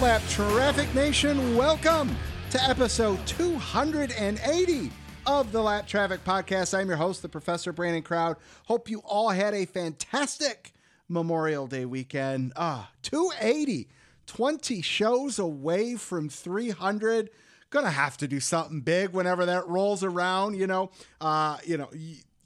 Lapped Traffic Nation? Welcome to episode 280 of the Lapped Traffic Podcast. I'm your host, the Professor Brandon Crowd. Hope you all had a fantastic Memorial Day weekend. Ah, 280, 20 shows away from 300 gonna have to do something big whenever that rolls around. You know, uh, you know,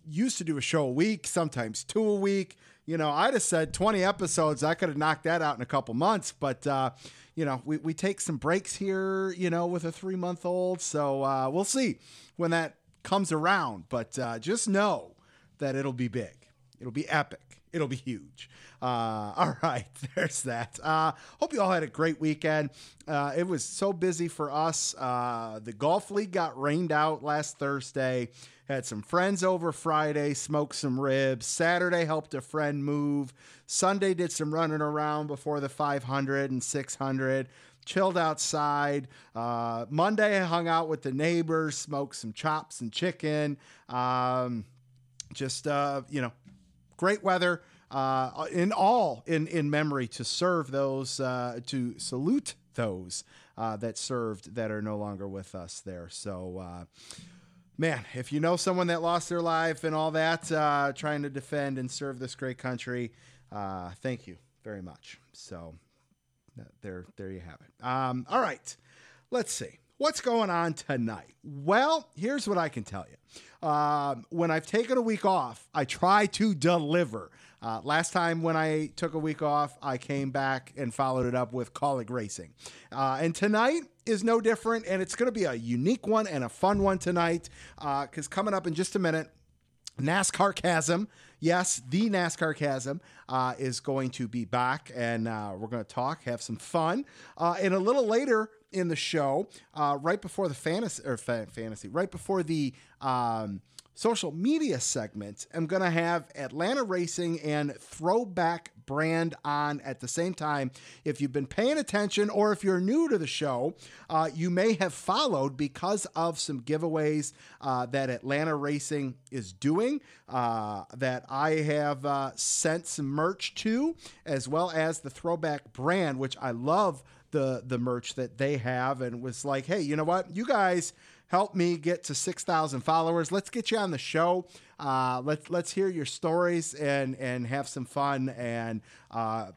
used to do a show a week, sometimes two a week. You know, I'd have said 20 episodes. I could have knocked that out in a couple months, but uh, you know, we, we take some breaks here, you know, with a three month old. So uh, we'll see when that comes around. But uh, just know that it'll be big. It'll be epic. It'll be huge. Uh, all right, there's that. Uh, hope you all had a great weekend. Uh, it was so busy for us. Uh, the golf league got rained out last Thursday. Had some friends over Friday, smoked some ribs. Saturday helped a friend move. Sunday did some running around before the 500 and 600 chilled outside. Uh, Monday, I hung out with the neighbors, smoked some chops and chicken. Um, just, uh, you know, great weather. Uh, in all, in, in memory to serve those, uh, to salute those uh, that served that are no longer with us there. So, uh, man, if you know someone that lost their life and all that, uh, trying to defend and serve this great country, uh, thank you very much. So, there, there you have it. Um, all right, let's see what's going on tonight. Well, here's what I can tell you. Um, when I've taken a week off, I try to deliver. Uh, last time when I took a week off, I came back and followed it up with Kaulig Racing. Uh, and tonight is no different, and it's going to be a unique one and a fun one tonight because coming up in just a minute, NASCARCASM, yes, the NASCARCASM uh, is going to be back, and uh, we're going to talk, have some fun. Uh, and a little later in the show, uh, right before the fantasy or fa- fantasy, right before the um, social media segment, I'm going to have Atlanta Racing and Throwback Brand on at the same time. If you've been paying attention or if you're new to the show, uh, you may have followed because of some giveaways uh, that Atlanta Racing is doing uh, that I have uh, sent some merch to, as well as the Throwback Brand, which I love the the merch that they have and was like, hey, you know what? You guys help me get to 6,000 followers. Let's get you on the show. Uh, let's let's hear your stories and and have some fun. And uh,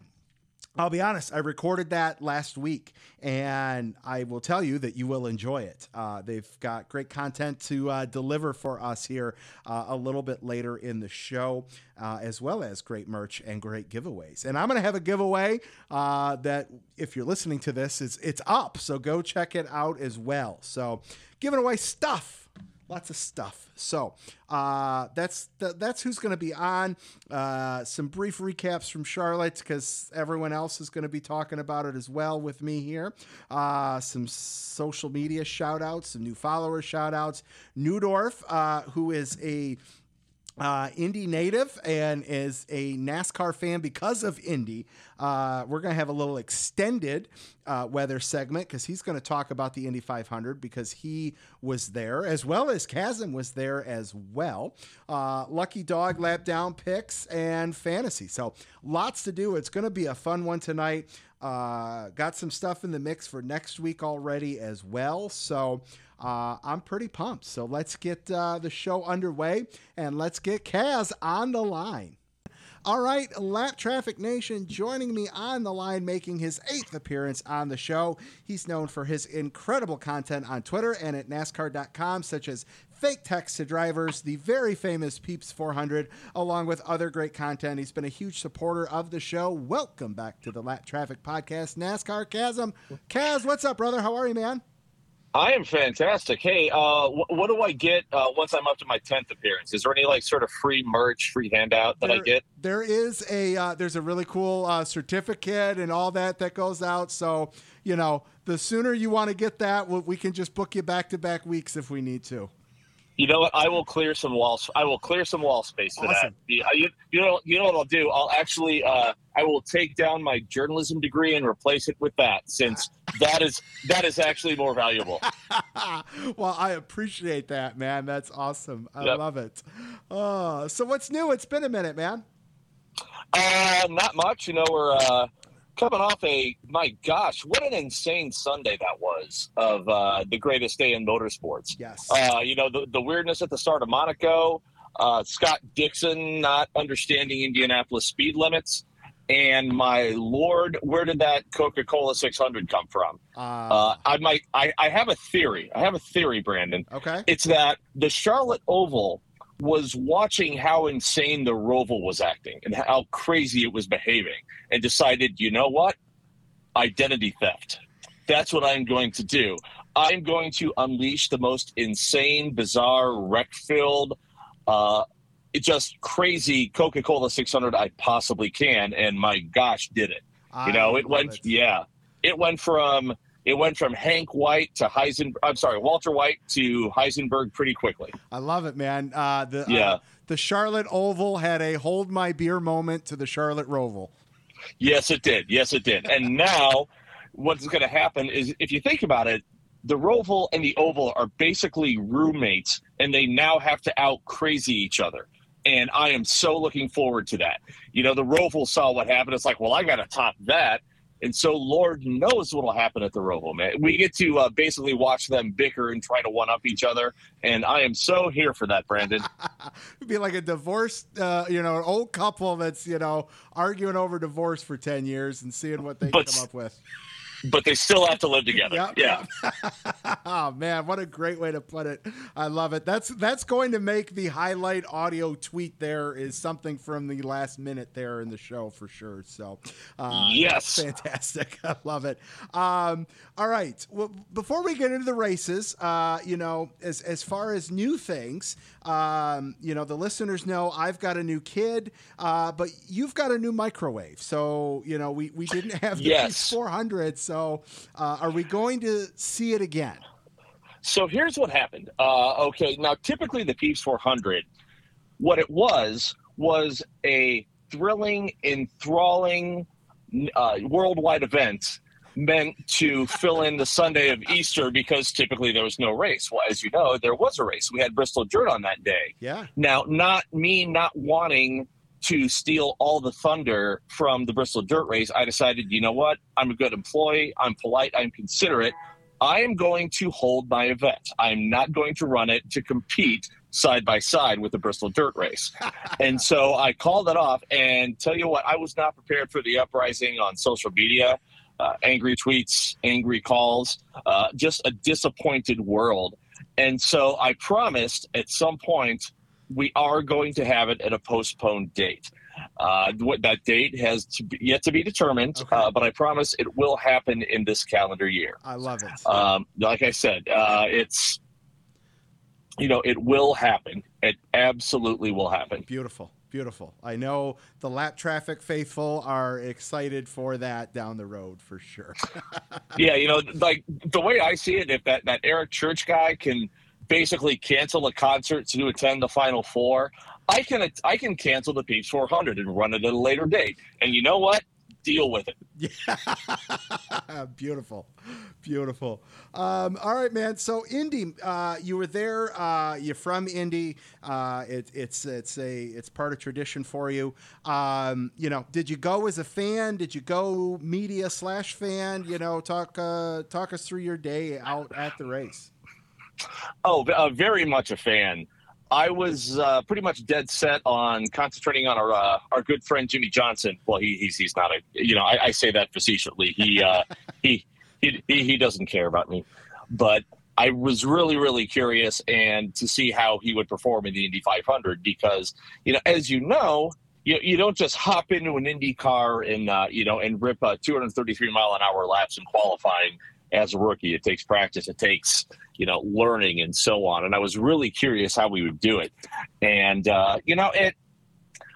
I'll be honest, I recorded that last week, and I will tell you that you will enjoy it. Uh, they've got great content to uh, deliver for us here uh, a little bit later in the show, uh, as well as great merch and great giveaways. And I'm going to have a giveaway uh, that, if you're listening to this, is it's up. So go check it out as well. So giving away stuff lots of stuff. So uh, that's th- that's who's going to be on. Uh, some brief recaps from Charlotte because everyone else is going to be talking about it as well with me here. Uh, some social media shout outs, some new follower shout outs. Neudorff, uh, who is a uh, Indy native and is a NASCAR fan because of Indy. Uh, we're going to have a little extended uh, weather segment because he's going to talk about the Indy 500 because he was there, as well as Chasm was there as well. Uh, Lucky Dog lap down picks and fantasy. So lots to do. It's going to be a fun one tonight. Uh, got some stuff in the mix for next week already as well. So uh, I'm pretty pumped. So let's get uh, the show underway and let's get Kaz on the line. All right, Lapped Traffic Nation joining me on the line, making his eighth appearance on the show. He's known for his incredible content on Twitter and at NASCAR.com, such as fake text to drivers, the very famous Peeps 400, along with other great content. He's been a huge supporter of the show. Welcome back to the Lapped Traffic Podcast, NASCARCASM. Kaz, what's up, brother? How are you, man? I am fantastic. Hey, uh, wh- what do I get uh, once I'm up to my tenth appearance? Is there any like sort of free merch, free handout that there, I get? There is a uh, there's a really cool uh, certificate and all that that goes out. So you know, the sooner you want to get that, we can just book you back to back weeks if we need to. You know what? I will clear some walls. I will clear some wall space for Awesome. that. You, you, you know, you know what I'll do? I'll actually, uh, I will take down my journalism degree and replace it with that, since that is that is actually more valuable. well, I appreciate that, man. That's awesome. I Yep. love it. Oh, so what's new? It's been a minute, man. Uh, not much. You know, we're uh, coming off a my gosh, what an insane Sunday that was of uh, the greatest day in motorsports. Yes. Uh, you know, the, the weirdness at the start of Monaco, uh, Scott Dixon not understanding Indianapolis speed limits, and my lord, where did that Coca Cola 600 come from? Uh, Uh, I might, I, I have a theory. I have a theory, Brandon. okay. It's that the Charlotte Oval was watching how insane the Roval was acting and how crazy it was behaving and decided, you know what? Identity theft. That's what I'm going to do. I'm going to unleash the most insane, bizarre, wreck filled, uh, just crazy Coca Cola 600 I possibly can. And my gosh, did it. You know, it went, yeah, it went from. It went from Hank White to Heisen. I'm sorry, Walter White to Heisenberg pretty quickly. I love it, man. Uh, the Yeah. uh, the Charlotte Oval had a hold my beer moment to the Charlotte Roval. Yes, it did. Yes, it did. And now, what's going to happen is, if you think about it, the Roval and the Oval are basically roommates, and they now have to out crazy each other. And I am so looking forward to that. You know, the Roval saw what happened. It's like, well, I got to top that. And so, Lord knows what'll happen at the Roval, man. We get to uh, basically watch them bicker and try to one up each other. And I am so here for that, Brandon. It'd be like a divorced, uh, you know, an old couple that's you know arguing over divorce for ten years and seeing what they But- come up with. But they still have to live together. Yep, yeah. yep. oh man, what a great way to put it. I love it. That's that's going to make the highlight audio tweet there is something from the last minute there in the show for sure. So uh, Yes. fantastic. I love it. Um, all right. Well, before we get into the races, uh, you know, as as far as new things, um, you know, the listeners know I've got a new kid, uh, but you've got a new microwave. So you know, we we didn't have the Yes. 400. So uh, are we going to see it again? So here's what happened. Uh, okay, now typically the Peeps 400, what it was was a thrilling, enthralling, uh, worldwide event meant to fill in the Sunday of Easter because typically there was no race. Well, as you know, there was a race. We had Bristol Dirt on that day. Yeah. Now, not me not wanting to steal all the thunder from the Bristol Dirt Race, I decided, you know what? I'm a good employee. I'm polite. I'm considerate. I am going to hold my event. I'm not going to run it to compete side by side with the Bristol Dirt Race. and so I called it off. And tell you what, I was not prepared for the uprising on social media. Uh, angry tweets, angry calls, uh, just a disappointed world. And so I promised at some point we are going to have it at a postponed date. Uh, what that date has to be, yet to be determined, Okay. uh, but I promise it will happen in this calendar year. I love it. Um, like I said, uh, it's you know it will happen. It absolutely will happen. Beautiful. Beautiful. I know the lap traffic faithful are excited for that down the road for sure. yeah, you know, like the way I see it, if that that Eric Church guy can basically cancel a concert to attend the Final Four, I can I can cancel the Peeps 400 and run it at a later date. And you know what? Deal with it. Yeah. Beautiful. Beautiful. Um, all right, man. So Indy, uh, you were there. Uh, you're from Indy. Uh, it, it's it's a it's part of tradition for you. Um, you know, did you go as a fan? Did you go media slash fan? You know, talk uh, talk us through your day out at the race. Oh, uh, very much a fan. I was uh, pretty much dead set on concentrating on our uh, our good friend Jimmie Johnson. Well, he, he's he's not a you know I, I say that facetiously. He, uh, he he he doesn't care about me, but I was really really curious and to see how he would perform in the Indy 500 because you know as you know. You, you don't just hop into an Indy car and uh, you know and rip uh, 233 mile an hour laps in qualifying as a rookie. It takes practice. It takes you know, learning and so on. And I was really curious how we would do it. And, uh, you know, it,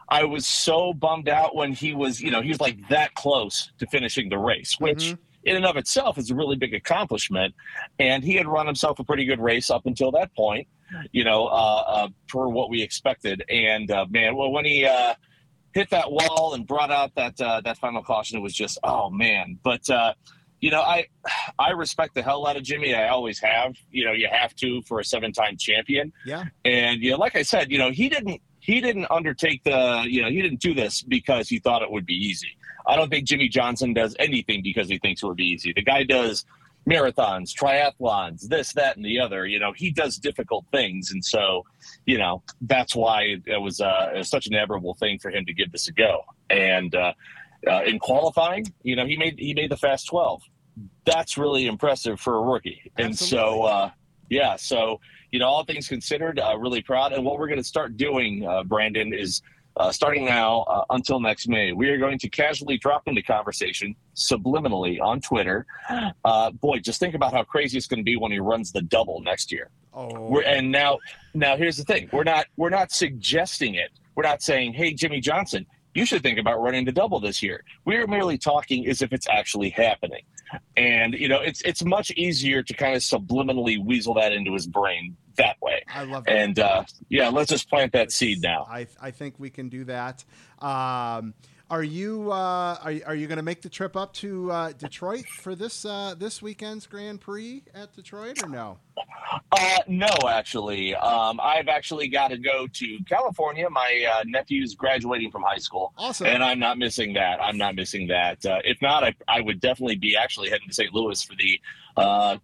I was so bummed out when he was, you know, he was like that close to finishing the race, which Mhm. in and of itself is a really big accomplishment. And he had run himself a pretty good race up until that point, you know, uh, uh, for what we expected. And, uh, man, well, when he, uh, hit that wall and brought out that, uh, that final caution, it was just, oh man. But, uh, you know, I I respect the hell out of Jimmie. I always have. You know, you have to for a seven-time champion. Yeah. And you know, like I said, you know, he didn't he didn't undertake the, you know, he didn't do this because he thought it would be easy. I don't think Jimmie Johnson does anything because he thinks it would be easy. The guy does marathons, triathlons, this, that, and the other. You know, he does difficult things, and so, you know, that's why it was, uh, it was such an admirable thing for him to give this a go. And uh, uh, in qualifying, you know, he made he made the fast twelve. That's really impressive for a rookie. And so, uh, yeah, so you know, all things considered, uh, really proud. And what we're going to start doing, uh, Brandon, is uh, starting now uh, until next May, we are going to casually drop into conversation subliminally on Twitter. Uh, boy, just think about how crazy it's going to be when he runs the double next year. Oh, We're, and now, now here's the thing: we're not we're not suggesting it. We're not saying, "Hey, Jimmie Johnson, you should think about running the double this year." We're merely talking as if it's actually happening. And you know, it's it's much easier to kind of subliminally weasel that into his brain that way. I love that. And uh, yeah, let's just plant that seed now. I, I think we can do that. Um, are you uh, are, are you going to make the trip up to uh, Detroit for this uh, this weekend's Grand Prix at Detroit or no? Uh, no, actually, um, I've actually got to go to California. My uh, nephew's graduating from high school. Awesome. And I'm not missing that. I'm not missing that. Uh, if not, I, I would definitely be actually heading to St. Louis for the uh,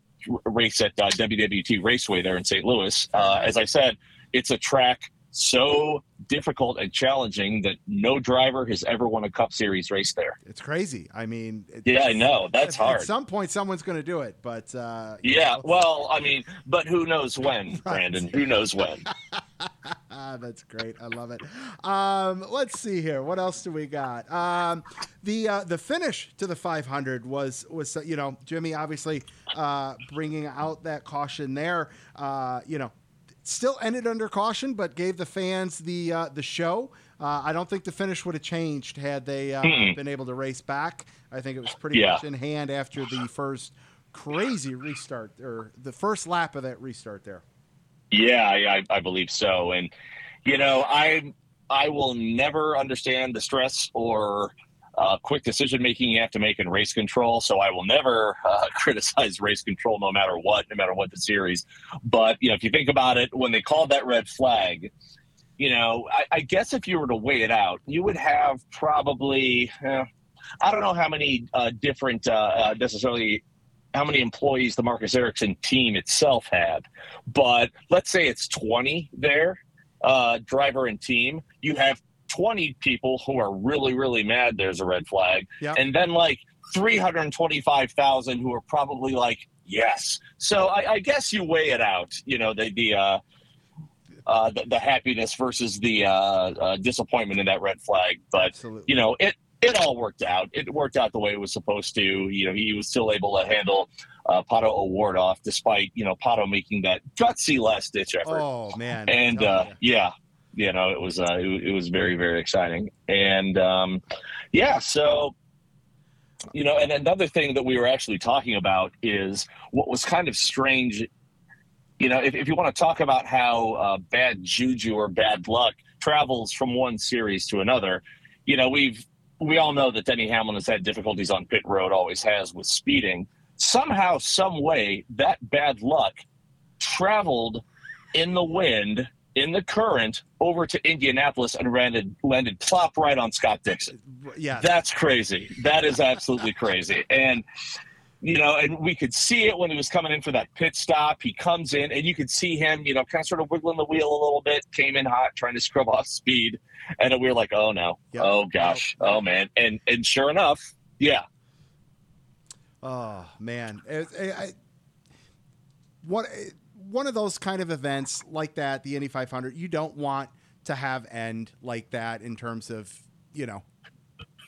race at uh, WWT Raceway there in St. Louis. Uh, as I said, it's a track so difficult and challenging that no driver has ever won a Cup Series race there. It's crazy. I mean, Yeah, I know. That's at, hard. At some point, someone's going to do it, but uh, Yeah, know, well, I mean, but who knows when, Brandon? Who knows when? That's great. I love it. Um, let's see here. What else do we got? Um, the uh, the finish to the 500 was was you know Jimmie obviously uh, bringing out that caution there. Uh, you know, still ended under caution, but gave the fans the uh, the show. Uh, I don't think the finish would have changed had they uh, Mm-mm. been able to race back. I think it was pretty Yeah. much in hand after the first crazy restart or the first lap of that restart there. Yeah, I, I, I believe so. And you know, I I will never understand the stress or uh, quick decision making you have to make in race control. So I will never uh, criticize race control, no matter what, no matter what the series. But you know, if you think about it, when they called that red flag, you know, I, I guess if you were to weigh it out, you would have probably. eh, I don't know how many uh, different uh, uh, necessarily how many employees the Marcus Ericsson team itself had, but let's say it's 20 there, uh, driver and team. You have 20 people who are really, really mad there's a red flag, Yeah. and then like 325,000 who are probably like, yes. So I, I guess you weigh it out, you know, the, the, uh, uh, the, the happiness versus the uh, uh, disappointment in that red flag. But Absolutely. you know, it it all worked out. It worked out the way it was supposed to. You know, he was still able to handle uh, Pato O'Ward off, despite you know Pato making that gutsy last ditch effort. Oh man! and Oh, uh, yeah. yeah, you know, it was uh, it, it was very very exciting. And um, yeah, so you know, and another thing that we were actually talking about is what was kind of strange. You know, if, if you want to talk about how uh, bad juju or bad luck travels from one series to another, you know, we've we all know that Denny Hamlin has had difficulties on pit road, always has with speeding. Somehow, some way, that bad luck traveled in the wind, in the current, over to Indianapolis and landed landed plop right on Scott Dixon. yeah, That's crazy. That is absolutely crazy. And you know, and we could see it when he was coming in for that pit stop. He comes in, and you could see him, you know, kind of sort of wiggling the wheel a little bit. Came in hot, trying to scrub off speed, and we were like, "Oh no, Yep. oh gosh, Yep. oh man!" And and sure enough, yeah, Oh man, I, I, one one of those kind of events like that, the Indy 500, you don't want to have end like that in terms of you know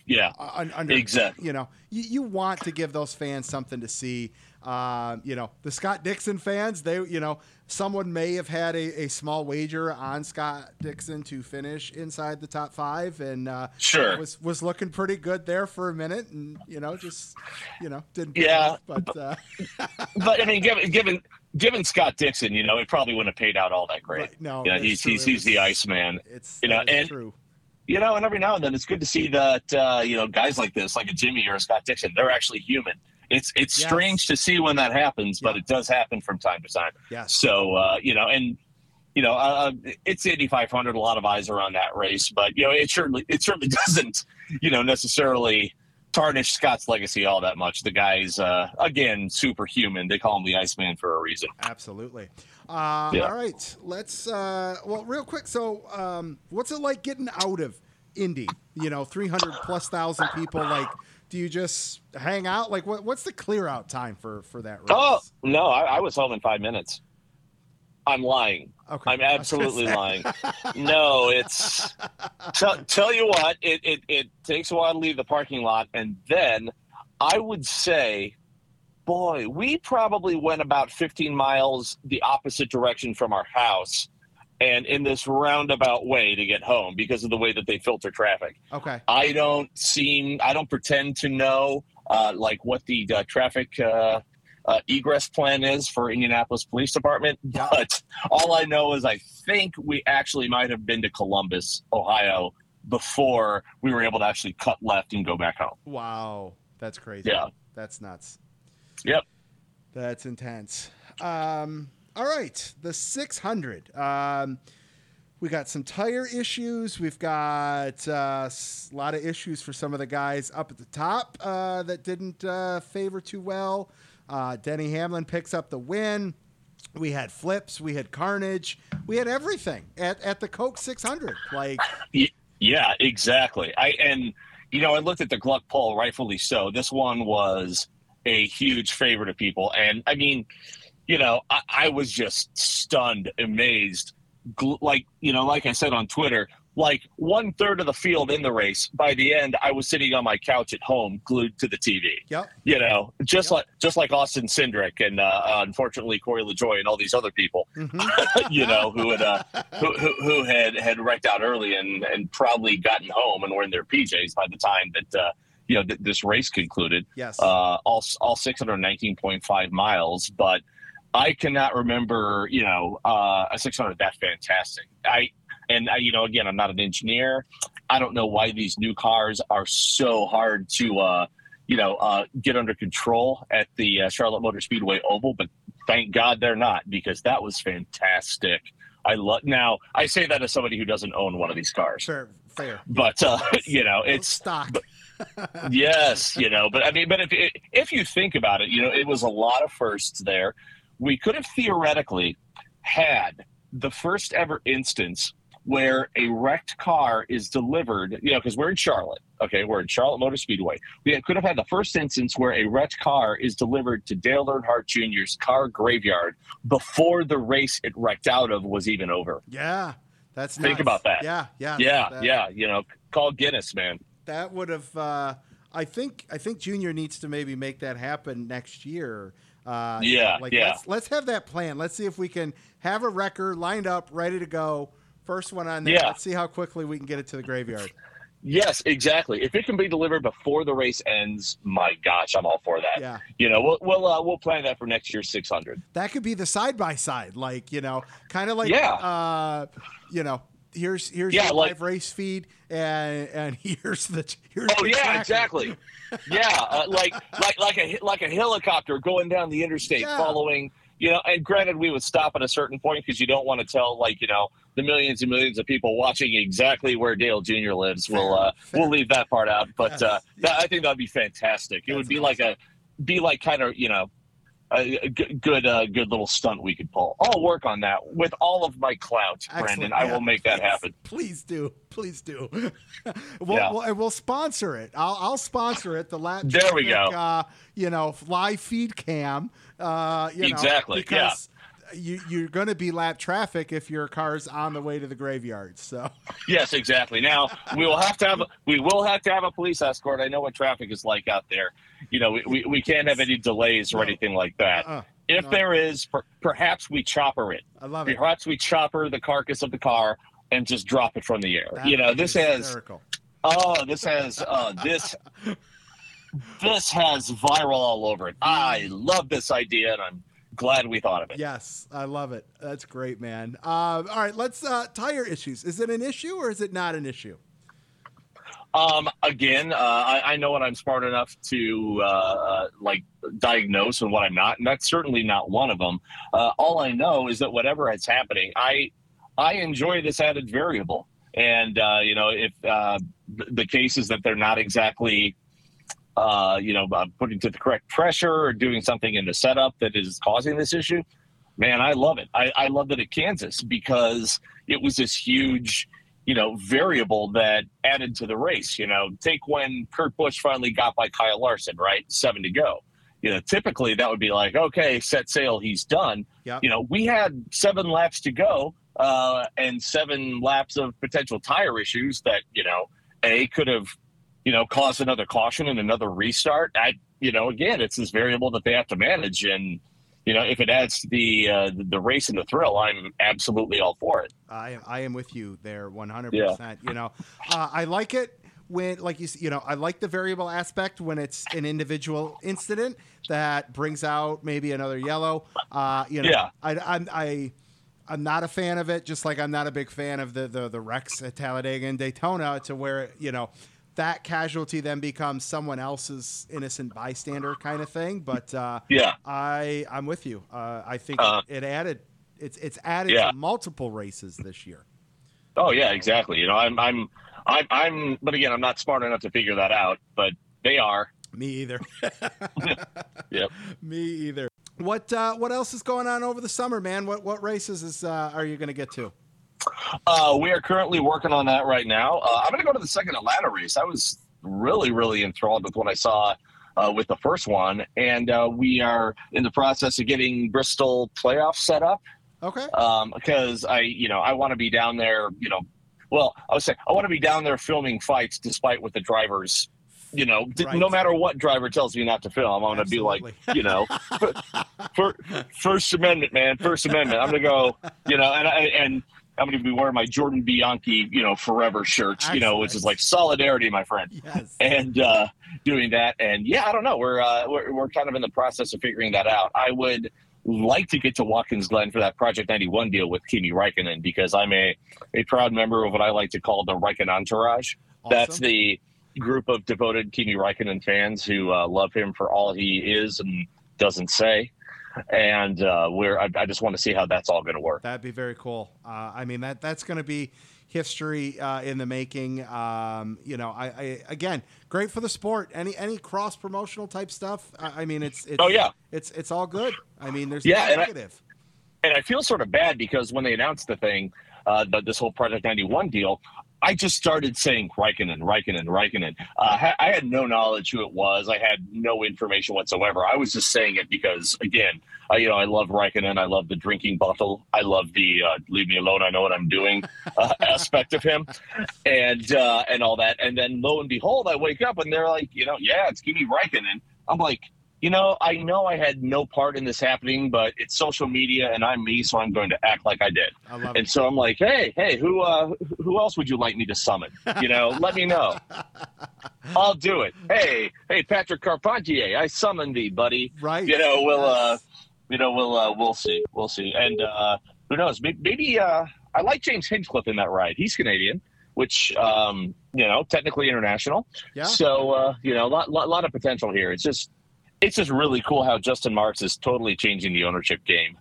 yeah, uh, under Exactly. you know you, you want to give those fans something to see um, you know the scott dixon fans they you know someone may have had a, a small wager on scott dixon to finish inside the top five and uh, Sure. was was looking pretty good there for a minute and you know just you know didn't Yeah, but uh, but I mean, given given given Scott Dixon, you know, it probably wouldn't have paid out all that great. No, you know, he's he's he's the Iceman. it's You know, and- true you know, and every now and then it's good to see that uh, you know guys like this, like a Jimmie or a Scott Dixon, they're actually human. It's it's Yes. strange to see when that happens, but Yeah. it does happen from time to time. yes So uh, you know, and you know, uh, it's Indy 500. A lot of eyes are on that race, but you know, it certainly it certainly doesn't, you know, necessarily tarnish Scott's legacy all that much. The guy's uh, again superhuman. They call him the Iceman for a reason. Absolutely. Uh, Yeah. All right, let's. Uh, well, real quick. So, um, what's it like getting out of Indy? You know, three hundred plus thousand people. Like, do you just hang out? Like, what, what's the clear out time for for that race? Oh no, I, I was home in five minutes. I'm lying. Okay. I'm absolutely lying. No, it's tell, tell you what, it, it it takes a while to leave the parking lot, and then I would say, boy, we probably went about 15 miles the opposite direction from our house, and in this roundabout way to get home because of the way that they filter traffic. Okay. I don't seem, I don't pretend to know uh, like what the uh, traffic uh, uh, egress plan is for Indianapolis Police Department, but all I know is I think we actually might have been to Columbus, Ohio, before we were able to actually cut left and go back home. Wow, that's crazy. Yeah. That's nuts. Yep. That's intense. Um, all right, the 600. Um, we got some tire issues. We've got uh, a lot of issues for some of the guys up at the top uh, that didn't uh, favor too well. Uh, Denny Hamlin picks up the win. We had flips. We had carnage. We had everything at, at the Coke 600. Like, Yeah, exactly. I and you know I looked at the Gluck poll, rightfully so. This one was a huge favorite of people, and I mean, you know, I, I was just stunned, amazed, like you know, like I said on Twitter, like one third of the field in the race. By the end, I was sitting on my couch at home, glued to the TV. yep. You know, just Yep. like just like Austin Cindric and uh, unfortunately Corey LaJoie and all these other people hmm you know, who had uh, who, who, who had had wrecked out early and and probably gotten home and were in their PJs by the time that uh, you know th- this race concluded. Yes. Uh, all all six hundred nineteen point five miles, but I cannot remember you know uh, a six hundred that fantastic. I and I, you know again I'm not an engineer. I don't know why these new cars are so hard to. Uh, you know, uh, get under control at the uh, Charlotte Motor Speedway Oval, but thank God they're not because that was fantastic. I love now. I say that as somebody who doesn't own one of these cars, Fair. Fair. but uh, you know, it's stock. yes, you know, but I mean, but if if you think about it, you know, it was a lot of firsts there. We could have theoretically had the first ever instance where a wrecked car is delivered, you know, because we're in Charlotte. Okay, we're in Charlotte Motor Speedway. We could have had the first instance where a wrecked car is delivered to Dale Earnhardt Jr.'s car graveyard before the race it wrecked out of was even over. Yeah. That's Think nuts. about that. Yeah. Yeah. Yeah, that- yeah, you know, call Guinness, man. that would have uh, I think I think Junior needs to maybe make that happen next year. Uh, Yeah, like yeah. Let's, let's have that plan. Let's see if we can have a record lined up, ready to go. First one on there. Yeah. Let's see how quickly we can get it to the graveyard. Yes, exactly. If it can be delivered before the race ends, my gosh, I'm all for that. Yeah, You know, we'll we'll, uh, we'll plan that for next year's 600. that could be the side by side, like you know, kind of like Yeah. uh, you know. Here's here's Yeah, your like- live race feed, and and here's the here's Oh the yeah, tracker. exactly. Yeah, uh, like like like a like a helicopter going down the interstate, Yeah. following. You know, and granted, we would stop at a certain point because you don't want to tell like you know the millions and millions of people watching exactly where Dale Jr. lives. We'll uh, Fair. we'll leave that part out, but uh, that. I think that'd be fantastic. It would That's be like a be like kind of you know a, good uh, good little stunt we could pull. I'll work on that with all of my clout, Brandon. Excellent. I will make that please, happen. Please do, please do. we'll, Yeah. we'll, we'll sponsor it. I'll, I'll sponsor it. The lap. There we go. Uh, you know, live feed cam. Uh, you know, Exactly, yeah. You, you're going to be lap traffic if your car's on the way to the graveyard. So Yes, exactly. Now we will have to have we will have to have a police escort. I know what traffic is like out there. You know, we, we, we can't have any delays or No. anything like that. uh, If no. there is, per, perhaps we chopper it. I love it. Perhaps we chopper the carcass of the car and just drop it from the air. That you know, this has oh, this has uh, this this has viral all over it. I love this idea, and I'm glad we thought of it. Yes, I love it. That's great, man. Um, all right, let's uh, tire issues. Is it an issue or is it not an issue? Um, again, uh, I, I know what I'm smart enough to uh, uh, like diagnose and what I'm not, and that's certainly not one of them. Uh, all I know is that whatever is happening, I I enjoy this added variable. And uh, you know, if uh, the case is that they're not exactly, uh, you know, uh, putting to the correct pressure or doing something in the setup that is causing this issue, man, I love it. I, I love it at Kansas because it was this huge, you know, variable that added to the race. You know, take when Kurt Busch finally got by Kyle Larson, right, seven to go. You know, typically that would be like, okay, set sail, he's done. Yep. You know, we had seven laps to go uh, and seven laps of potential tire issues that you know a could have you know cause another caution and another restart. I you know again it's this variable that they have to manage and. You know, if it adds to the uh, the- race and the thrill, I'm absolutely all for it. I am, I am with you there 100%. You know, uh, I like it when like you you know, I like the variable aspect when it's an individual incident that brings out maybe another yellow. Uh, you know, Yeah. I I'm I I'm not a fan of it just like I'm not a big fan of the the the wrecks at Talladega and Daytona to where, you know, that casualty then becomes someone else's innocent bystander kind of thing, but uh Yeah, I I'm with you. Uh, I think Uh, it added it's it's added Yeah. to multiple races this year. Oh yeah, exactly. You know, I'm I'm I'm I'm but again, I'm not smart enough to figure that out, but they are. Me either. Yep. Me either. What uh, what else is going on over the summer, man? What what races is uh, are you going to get to? Uh, we are currently working on that right now. Uh, I'm going to go to the second Atlanta race. I was really, really enthralled with what I saw uh, with the first one, and uh, we are in the process of getting Bristol playoffs set up Okay. um, because I, you know, I want to be down there. You know, well, I would say I want to be down there filming fights, despite what the drivers. You know, Right. no matter what driver tells me not to film, I'm going to be like, you know, for, First Amendment, man, First Amendment. I'm going to go, you know, and I and I'm going to be wearing my Jordan Bianchi, you know, forever shirt, you know, which is like solidarity, my friend Yes. and uh, doing that. And yeah, I don't know. We're, uh, we're we're kind of in the process of figuring that out. I would like to get to Watkins Glen for that Project 91 deal with Kimi Räikkönen because I'm a, a proud member of what I like to call the Räikkönen entourage. That's the group of devoted Kimi Räikkönen fans who uh, love him for all he is and doesn't say. And uh, we're I, I just want to see how that's all going to work. That'd be very cool. Uh, I mean that that's going to be history uh, in the making. Um, you know, I, I again, great for the sport. Any any cross promotional type stuff. I, I mean, it's, it's Oh, yeah. it's it's all good. I mean, there's Yeah, and I- and I feel sort of bad because when they announced the thing, uh, the, this whole Project 91 deal, I just started saying Raikkonen, Raikkonen, Raikkonen. Uh, ha- I had no knowledge who it was. I had no information whatsoever. I was just saying it because, again, uh, you know, I love Raikkonen. I love the drinking bottle. I love the uh, "leave me alone, I know what I'm doing" uh, aspect of him, and uh, and all that. And then lo and behold, I wake up and they're like, you know, yeah, it's Kimi Raikkonen. I'm like, you know, I know I had no part in this happening, but it's social media and I'm me, so I'm going to act like I did. I And it. so I'm like, hey, hey, who uh who else would you like me to summon? You know, let me know. I'll do it. Hey, hey, Patrick Carpentier, I summon thee, buddy. Right. You know, we'll uh you know, we'll uh we'll see. We'll see. And uh who knows? Maybe, maybe uh I like James Hinchcliffe in that ride. He's Canadian, which um, you know, technically international. Yeah. So uh, you know, a lot, lot, lot of potential here. It's just, it's just really cool how Justin Marks is totally changing the ownership game.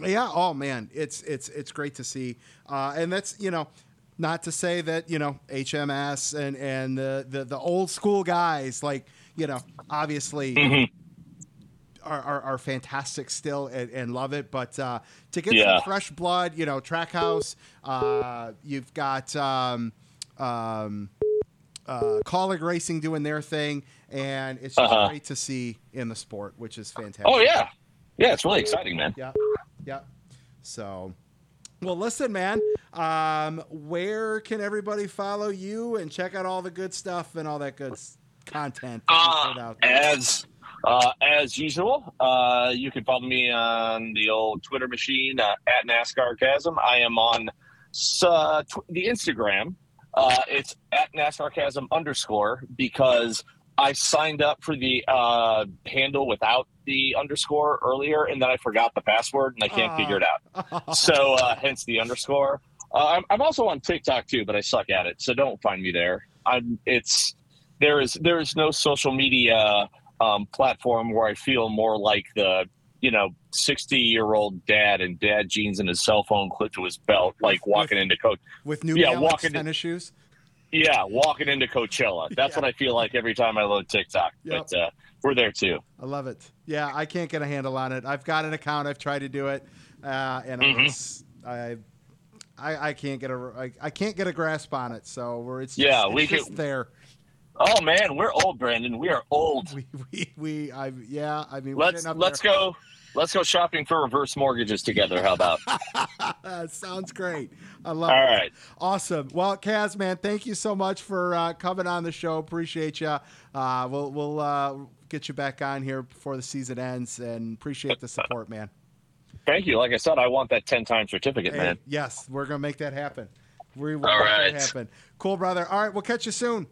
Yeah. Oh man, it's it's it's great to see, uh, and that's you know, not to say that you know HMS and and the the, the old school guys like you know obviously Mhm. are, are, are fantastic still and, and love it, but uh, to get Yeah. some fresh blood, you know, Trackhouse, uh, you've got um, um, uh, Kaulig Racing doing their thing, and it's just Uh-huh. great to see in the sport, which is fantastic. Oh yeah, yeah, it's really exciting, man. Yeah. Yeah. So, well, listen, man. Um, where can everybody follow you and check out all the good stuff and all that good content that Uh, out there? as uh, as usual, uh, you can follow me on the old Twitter machine uh, at NASCARCASM. I am on uh, tw- the Instagram. Uh, it's at NASCARCASM underscore because I signed up for the uh, handle without the underscore earlier, and then I forgot the password and I can't Ah. figure it out. So uh, hence the underscore. Uh, I'm, I'm also on TikTok too, but I suck at it, so don't find me there. I'm. It's there is there is no social media um, platform where I feel more like the you know, 60 year old dad and dad jeans and his cell phone clipped to his belt, like With- walking into coach. with New Yeah, Balance walking- tennis shoes. Yeah, walking into Coachella. That's Yeah. what I feel like every time I load TikTok. Yep. But uh, we're there too. I love it. Yeah, I can't get a handle on it. I've got an account. I've tried to do it, uh, and Mhm. I, just, I, I, I can't get a, I, I can't get a grasp on it. So we're it's just, Yeah, it's we just could- there. Oh man, we're old, Brandon. We are old. We, we, we, I, yeah. I mean, Let's let's there. go. Let's go shopping for reverse mortgages together. How about? Sounds great. I love All it. All right. Awesome. Well, Kaz, man, thank you so much for uh, coming on the show. Appreciate you. Uh, we'll we'll uh, get you back on here before the season ends, and appreciate the support, man. Thank you. Like I said, I want that 10 time certificate, Hey, man. yes, we're gonna make that happen. We will All make right. that happen. Cool, brother. All right, we'll catch you soon.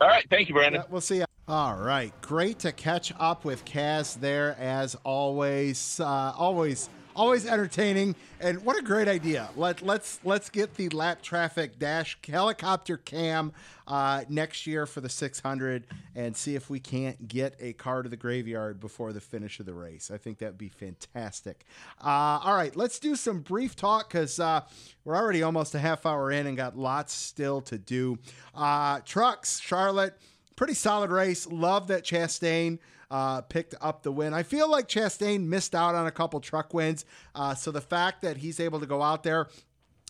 All right. Thank you, Brandon. Yeah, we'll see you. All right, great to catch up with Kaz there as always. Uh, always, always entertaining, and what a great idea. Let let's let's get the lap traffic dash helicopter cam uh, next year for the 600 and see if we can't get a car to the graveyard before the finish of the race. I think that'd be fantastic. Uh, all right, let's do some brief talk because uh, we're already almost a half hour in and got lots still to do. Uh, trucks, Charlotte pretty solid race. Love that Chastain uh, picked up the win. I feel like Chastain missed out on a couple truck wins. Uh, so the fact that he's able to go out there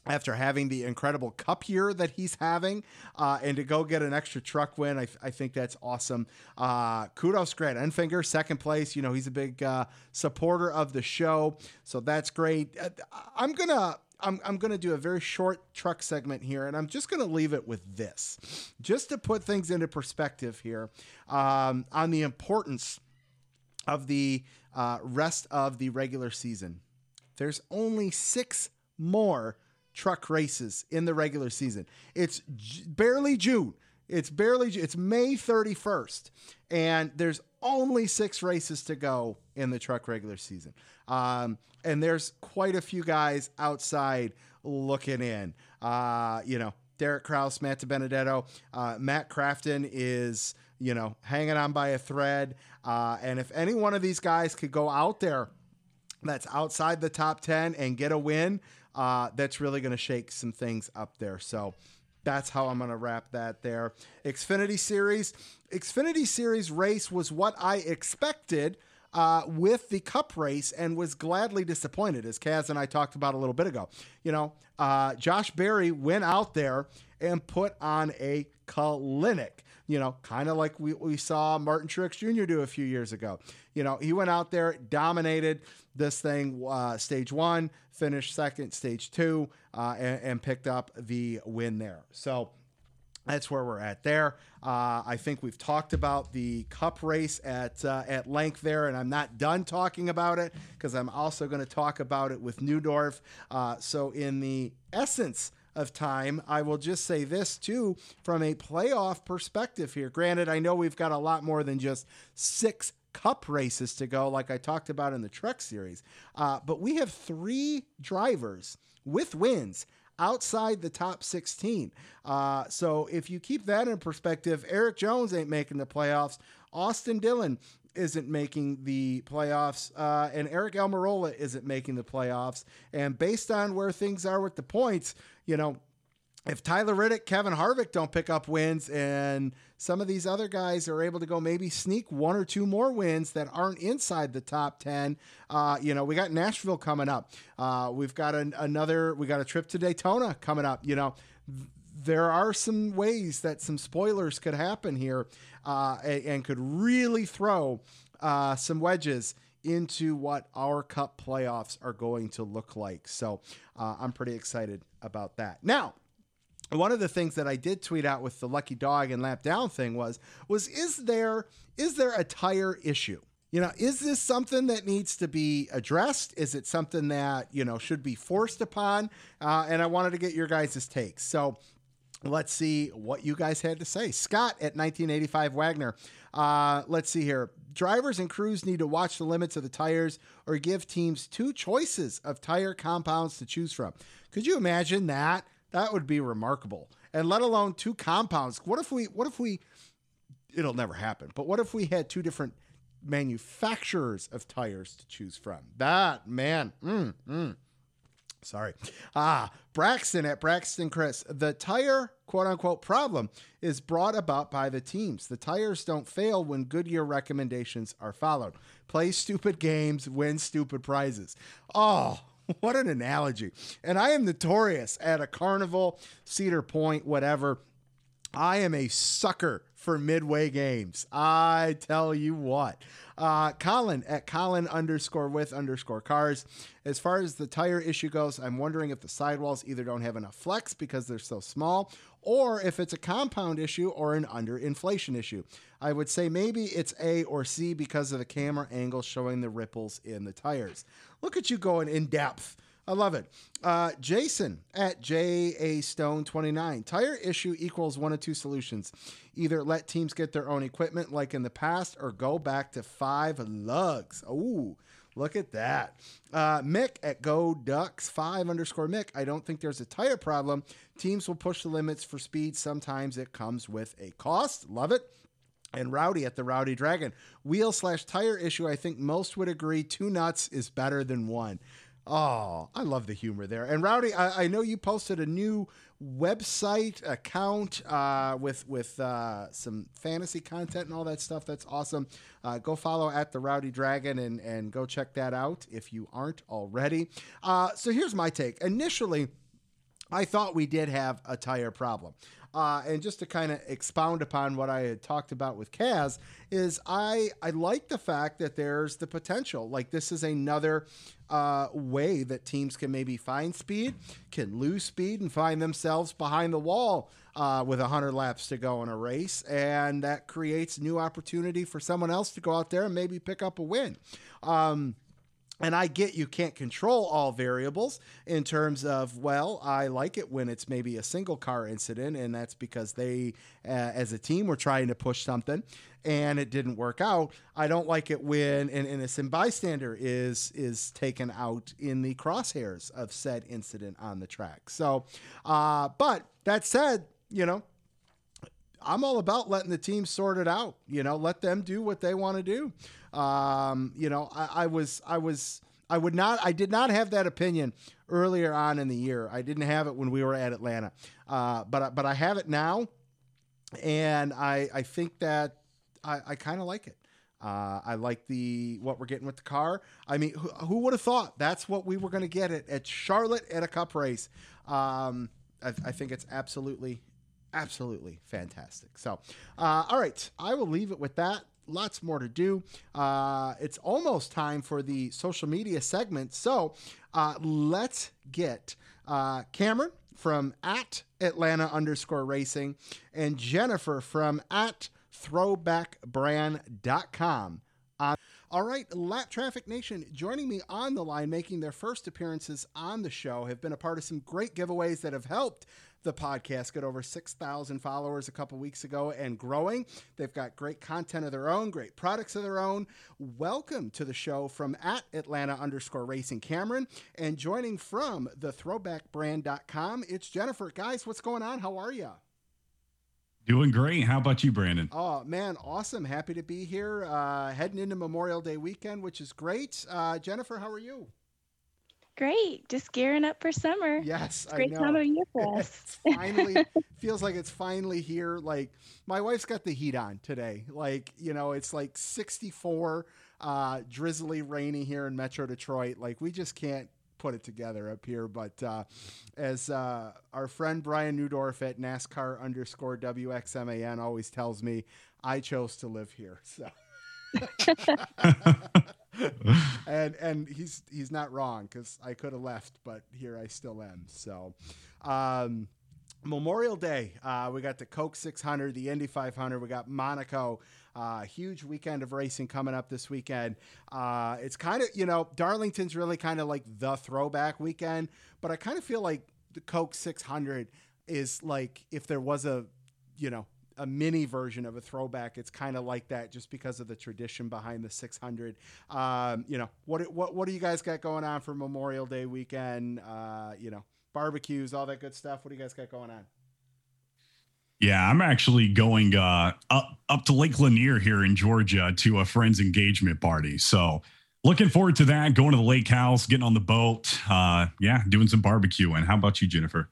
after having the incredible cup year that he's having uh, and to go get an extra truck win, I, I think that's awesome. Uh, kudos, Grant Enfinger, second place. You know, he's a big uh, supporter of the show. So that's great. Uh, I'm to. I'm, I'm going to do a very short truck segment here, and I'm just going to leave it with this, just to put things into perspective here um, on the importance of the uh, rest of the regular season. There's only six more truck races in the regular season. It's j- barely June. It's barely it's May 31st, and there's only six races to go in the truck regular season. Um, and there's quite a few guys outside looking in. Uh, you know, Derek Kraus, Matt DiBenedetto, uh, Matt Crafton is you know hanging on by a thread. Uh, and if any one of these guys could go out there that's outside the top 10 and get a win, uh, that's really going to shake some things up there. So that's how I'm going to wrap that there. Xfinity Series. Xfinity Series race was what I expected uh, with the cup race and was gladly disappointed, as Kaz and I talked about a little bit ago. You know, uh, Josh Berry went out there and put on a clinic you know, kind of like we, we saw Martin Truex Jr. do a few years ago. You know, he went out there, dominated this thing, uh, stage one, finished second, stage two, uh, and, and picked up the win there. So that's where we're at there. Uh, I think we've talked about the Cup race at uh, at length there, and I'm not done talking about it because I'm also going to talk about it with Neudorff. Uh, so, in the essence of time, I will just say this too from a playoff perspective here. Granted, I know we've got a lot more than just six cup races to go, like I talked about in the Truck Series, uh, but we have three drivers with wins outside the top 16. Uh, so if you keep that in perspective, Erik Jones ain't making the playoffs. Austin Dillon isn't making the playoffs, uh, and Aric Almirola isn't making the playoffs. And based on where things are with the points, you know, if Tyler Reddick, Kevin Harvick don't pick up wins, and some of these other guys are able to go maybe sneak one or two more wins that aren't inside the top 10, uh, you know, we got Nashville coming up. Uh, we've got an, another, we got a trip to Daytona coming up. You know, there are some ways that some spoilers could happen here uh, and, and could really throw uh, some wedges into what our cup playoffs are going to look like. So uh, I'm pretty excited about that. Now, one of the things that I did tweet out with the lucky dog and lap down thing was was is there is there a tire issue? You know, is this something that needs to be addressed? Is it something that you know should be forced upon? Uh, and I wanted to get your guys' takes. So let's see what you guys had to say. Scott at 1985 Wagner. Uh, let's see here. Drivers and crews need to watch the limits of the tires or give teams two choices of tire compounds to choose from. Could you imagine that? That would be remarkable. And let alone two compounds. What if we what if we it'll never happen, but what if we had two different manufacturers of tires to choose from. That man, mm, mm. Sorry. Ah, Braxton at Braxton Chris. The tire quote unquote problem is brought about by the teams. The tires don't fail when Goodyear recommendations are followed. Play stupid games, win stupid prizes. Oh, what an analogy. And I am notorious at a carnival, Cedar Point, whatever. I am a sucker for midway games. I tell you what. Uh, Colin at Colin underscore with underscore cars. As far as the tire issue goes, I'm wondering if the sidewalls either don't have enough flex because they're so small, or if it's a compound issue or an underinflation issue. I would say maybe it's A or C because of the camera angle showing the ripples in the tires. Look at you going in depth. I love it. Uh, Jason at JA Stone 29. Tire issue equals one of two solutions. Either let teams get their own equipment like in the past or go back to five lugs. Ooh, look at that. Uh, Mick at Go Ducks 5 underscore Mick. I don't think there's a tire problem. Teams will push the limits for speed. Sometimes it comes with a cost. Love it and Rowdy at the Rowdy Dragon. Wheel slash tire issue, I think most would agree two nuts is better than one. Oh, I love the humor there. And Rowdy, I, I know you posted a new website account uh, with with uh, some fantasy content and all that stuff. That's awesome. Uh, go follow at the Rowdy Dragon and and go check that out if you aren't already. Uh, so here's my take. Initially. I thought we did have a tire problem. Uh, and just to kind of expound upon what I had talked about with Kaz, is I I like the fact that there's the potential. Like this is another uh, way that teams can maybe find speed, can lose speed, and find themselves behind the wall uh, with 100 laps to go in a race. And that creates new opportunity for someone else to go out there and maybe pick up a win. Um, and I get you can't control all variables in terms of, well, I like it when it's maybe a single car incident, and that's because they, uh, as a team, were trying to push something and it didn't work out. I don't like it when an innocent bystander is is taken out in the crosshairs of said incident on the track. So, uh, but that said, you know, I'm all about letting the team sort it out. You know, let them do what they want to do. Um, you know, I, I, was, I was, I would not, I did not have that opinion earlier on in the year. I didn't have it when we were at Atlanta, uh, but but I have it now, and I I think that I, I kind of like it. Uh, I like the what we're getting with the car. I mean, who, who would have thought that's what we were going to get it at Charlotte at a Cup race? Um, I, I think it's absolutely absolutely fantastic. So, uh, all right, I will leave it with that. Lots more to do. Uh, it's almost time for the social media segment. So, uh, let's get uh, Cameron from at Atlanta underscore racing and Jennifer from at throwbackbrand.com. Uh, all right, Lapped Traffic Nation joining me on the line, making their first appearances on the show, have been a part of some great giveaways that have helped the podcast Got over 6,000 followers a couple weeks ago and growing. They've got great content of their own, great products of their own. Welcome to the show from at Atlanta underscore racing Cameron and joining from the throwbackbrand.com. It's Jennifer. Guys, what's going on? How are you? Doing great. How about you, Brandon? Oh man, awesome! Happy to be here. Uh, heading into Memorial Day weekend, which is great. Uh, Jennifer, how are you? Great. Just gearing up for summer. Yes, it's great I know. time of year for us. it's finally feels like it's finally here. Like my wife's got the heat on today. Like you know, it's like 64, uh, drizzly, rainy here in Metro Detroit. Like we just can't put it together up here. But uh, as uh, our friend Brian Neudorff at NASCAR underscore WXMAN always tells me, I chose to live here. So. and and he's he's not wrong because I could have left, but here I still am. So, um, Memorial Day, uh, we got the Coke 600, the Indy 500, we got Monaco. Uh, huge weekend of racing coming up this weekend. Uh, it's kind of, you know, Darlington's really kind of like the throwback weekend, but I kind of feel like the Coke 600 is like if there was a, you know, a mini version of a throwback. It's kind of like that, just because of the tradition behind the 600. Um, you know, what what what do you guys got going on for Memorial Day weekend? Uh, you know, barbecues, all that good stuff. What do you guys got going on? Yeah, I'm actually going uh, up up to Lake Lanier here in Georgia to a friend's engagement party. So looking forward to that. Going to the lake house, getting on the boat. Uh, yeah, doing some barbecuing. How about you, Jennifer?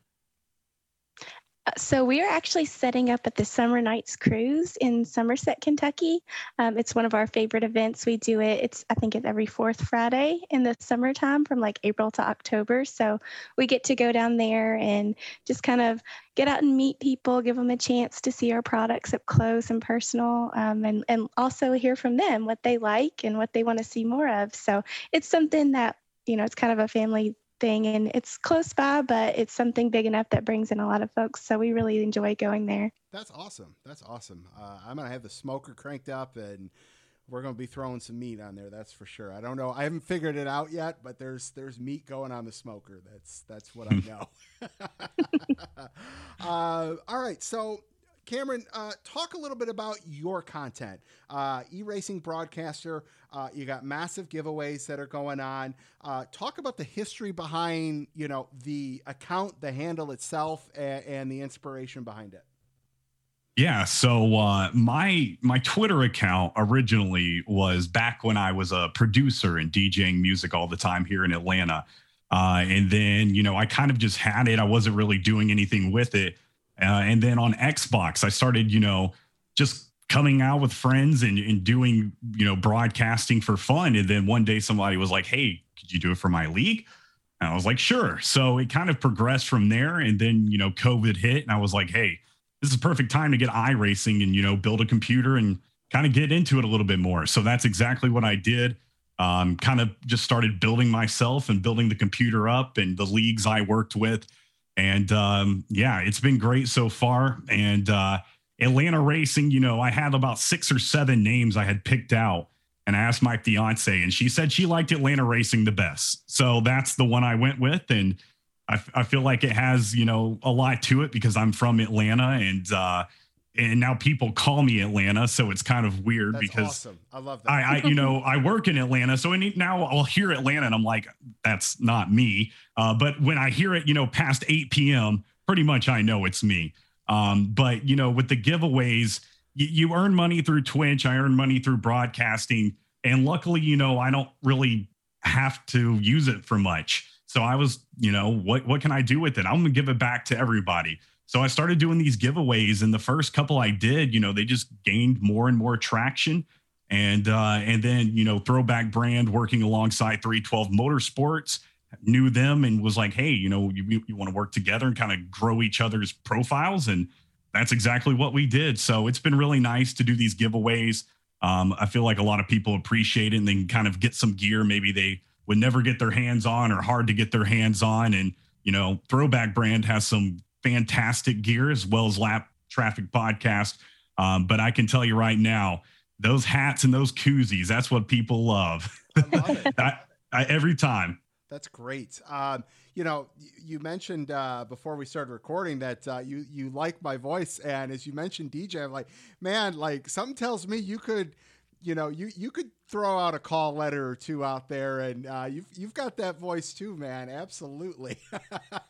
So we are actually setting up at the Summer Nights Cruise in Somerset, Kentucky. Um, it's one of our favorite events. We do it. It's I think it's every fourth Friday in the summertime, from like April to October. So we get to go down there and just kind of get out and meet people, give them a chance to see our products up close and personal, um, and and also hear from them what they like and what they want to see more of. So it's something that you know it's kind of a family thing and it's close by but it's something big enough that brings in a lot of folks so we really enjoy going there That's awesome. That's awesome. Uh, I'm gonna have the smoker cranked up, and we're gonna be throwing some meat on there. That's for sure. I don't know. I haven't figured it out yet, but there's there's meat going on the smoker. That's that's what I know. uh, all right, so. Cameron, uh, talk a little bit about your content. Uh, e-racing broadcaster, uh, you got massive giveaways that are going on. Uh, talk about the history behind, you know, the account, the handle itself, and, and the inspiration behind it. Yeah, so uh, my my Twitter account originally was back when I was a producer and DJing music all the time here in Atlanta, uh, and then you know I kind of just had it. I wasn't really doing anything with it, uh, and then on Xbox I started you know just coming out with friends and, and doing you know broadcasting for fun. And then one day somebody was like, "Hey, could you do it for my league?" And I was like, "Sure." So it kind of progressed from there, and then you know COVID hit, and I was like, "Hey." this is a perfect time to get iRacing and you know build a computer and kind of get into it a little bit more. So that's exactly what I did. Um, kind of just started building myself and building the computer up and the leagues I worked with. And um, yeah, it's been great so far. And uh, Atlanta Racing, you know, I had about six or seven names I had picked out. And I asked my fiance, and she said she liked Atlanta Racing the best. So that's the one I went with. And I, I feel like it has, you know, a lot to it because I'm from Atlanta and uh and now people call me Atlanta, so it's kind of weird That's because awesome. I love that. I, I, you know, I work in Atlanta, so any, now I'll hear Atlanta and I'm like, that's not me. Uh, but when I hear it, you know, past 8 p.m., pretty much I know it's me. Um, but you know, with the giveaways, you, you earn money through Twitch. I earn money through broadcasting, and luckily, you know, I don't really have to use it for much. So I was, you know, what what can I do with it? I'm gonna give it back to everybody. So I started doing these giveaways, and the first couple I did, you know, they just gained more and more traction. And uh, and then you know, Throwback Brand working alongside 312 Motorsports knew them and was like, hey, you know, you, you want to work together and kind of grow each other's profiles, and that's exactly what we did. So it's been really nice to do these giveaways. Um, I feel like a lot of people appreciate it and then kind of get some gear maybe they would never get their hands on or hard to get their hands on. And, you know, Throwback Brand has some fantastic gear as well as Lapped Traffic Podcast. Um, but I can tell you right now, those hats and those koozies, that's what people love. I love it. I, I, every time. That's great. Um, you know, you mentioned uh, before we started recording that uh, you you like my voice, and as you mentioned DJ, I'm like, man, like something tells me you could, you know, you you could throw out a call letter or two out there, and uh, you've you've got that voice too, man. Absolutely.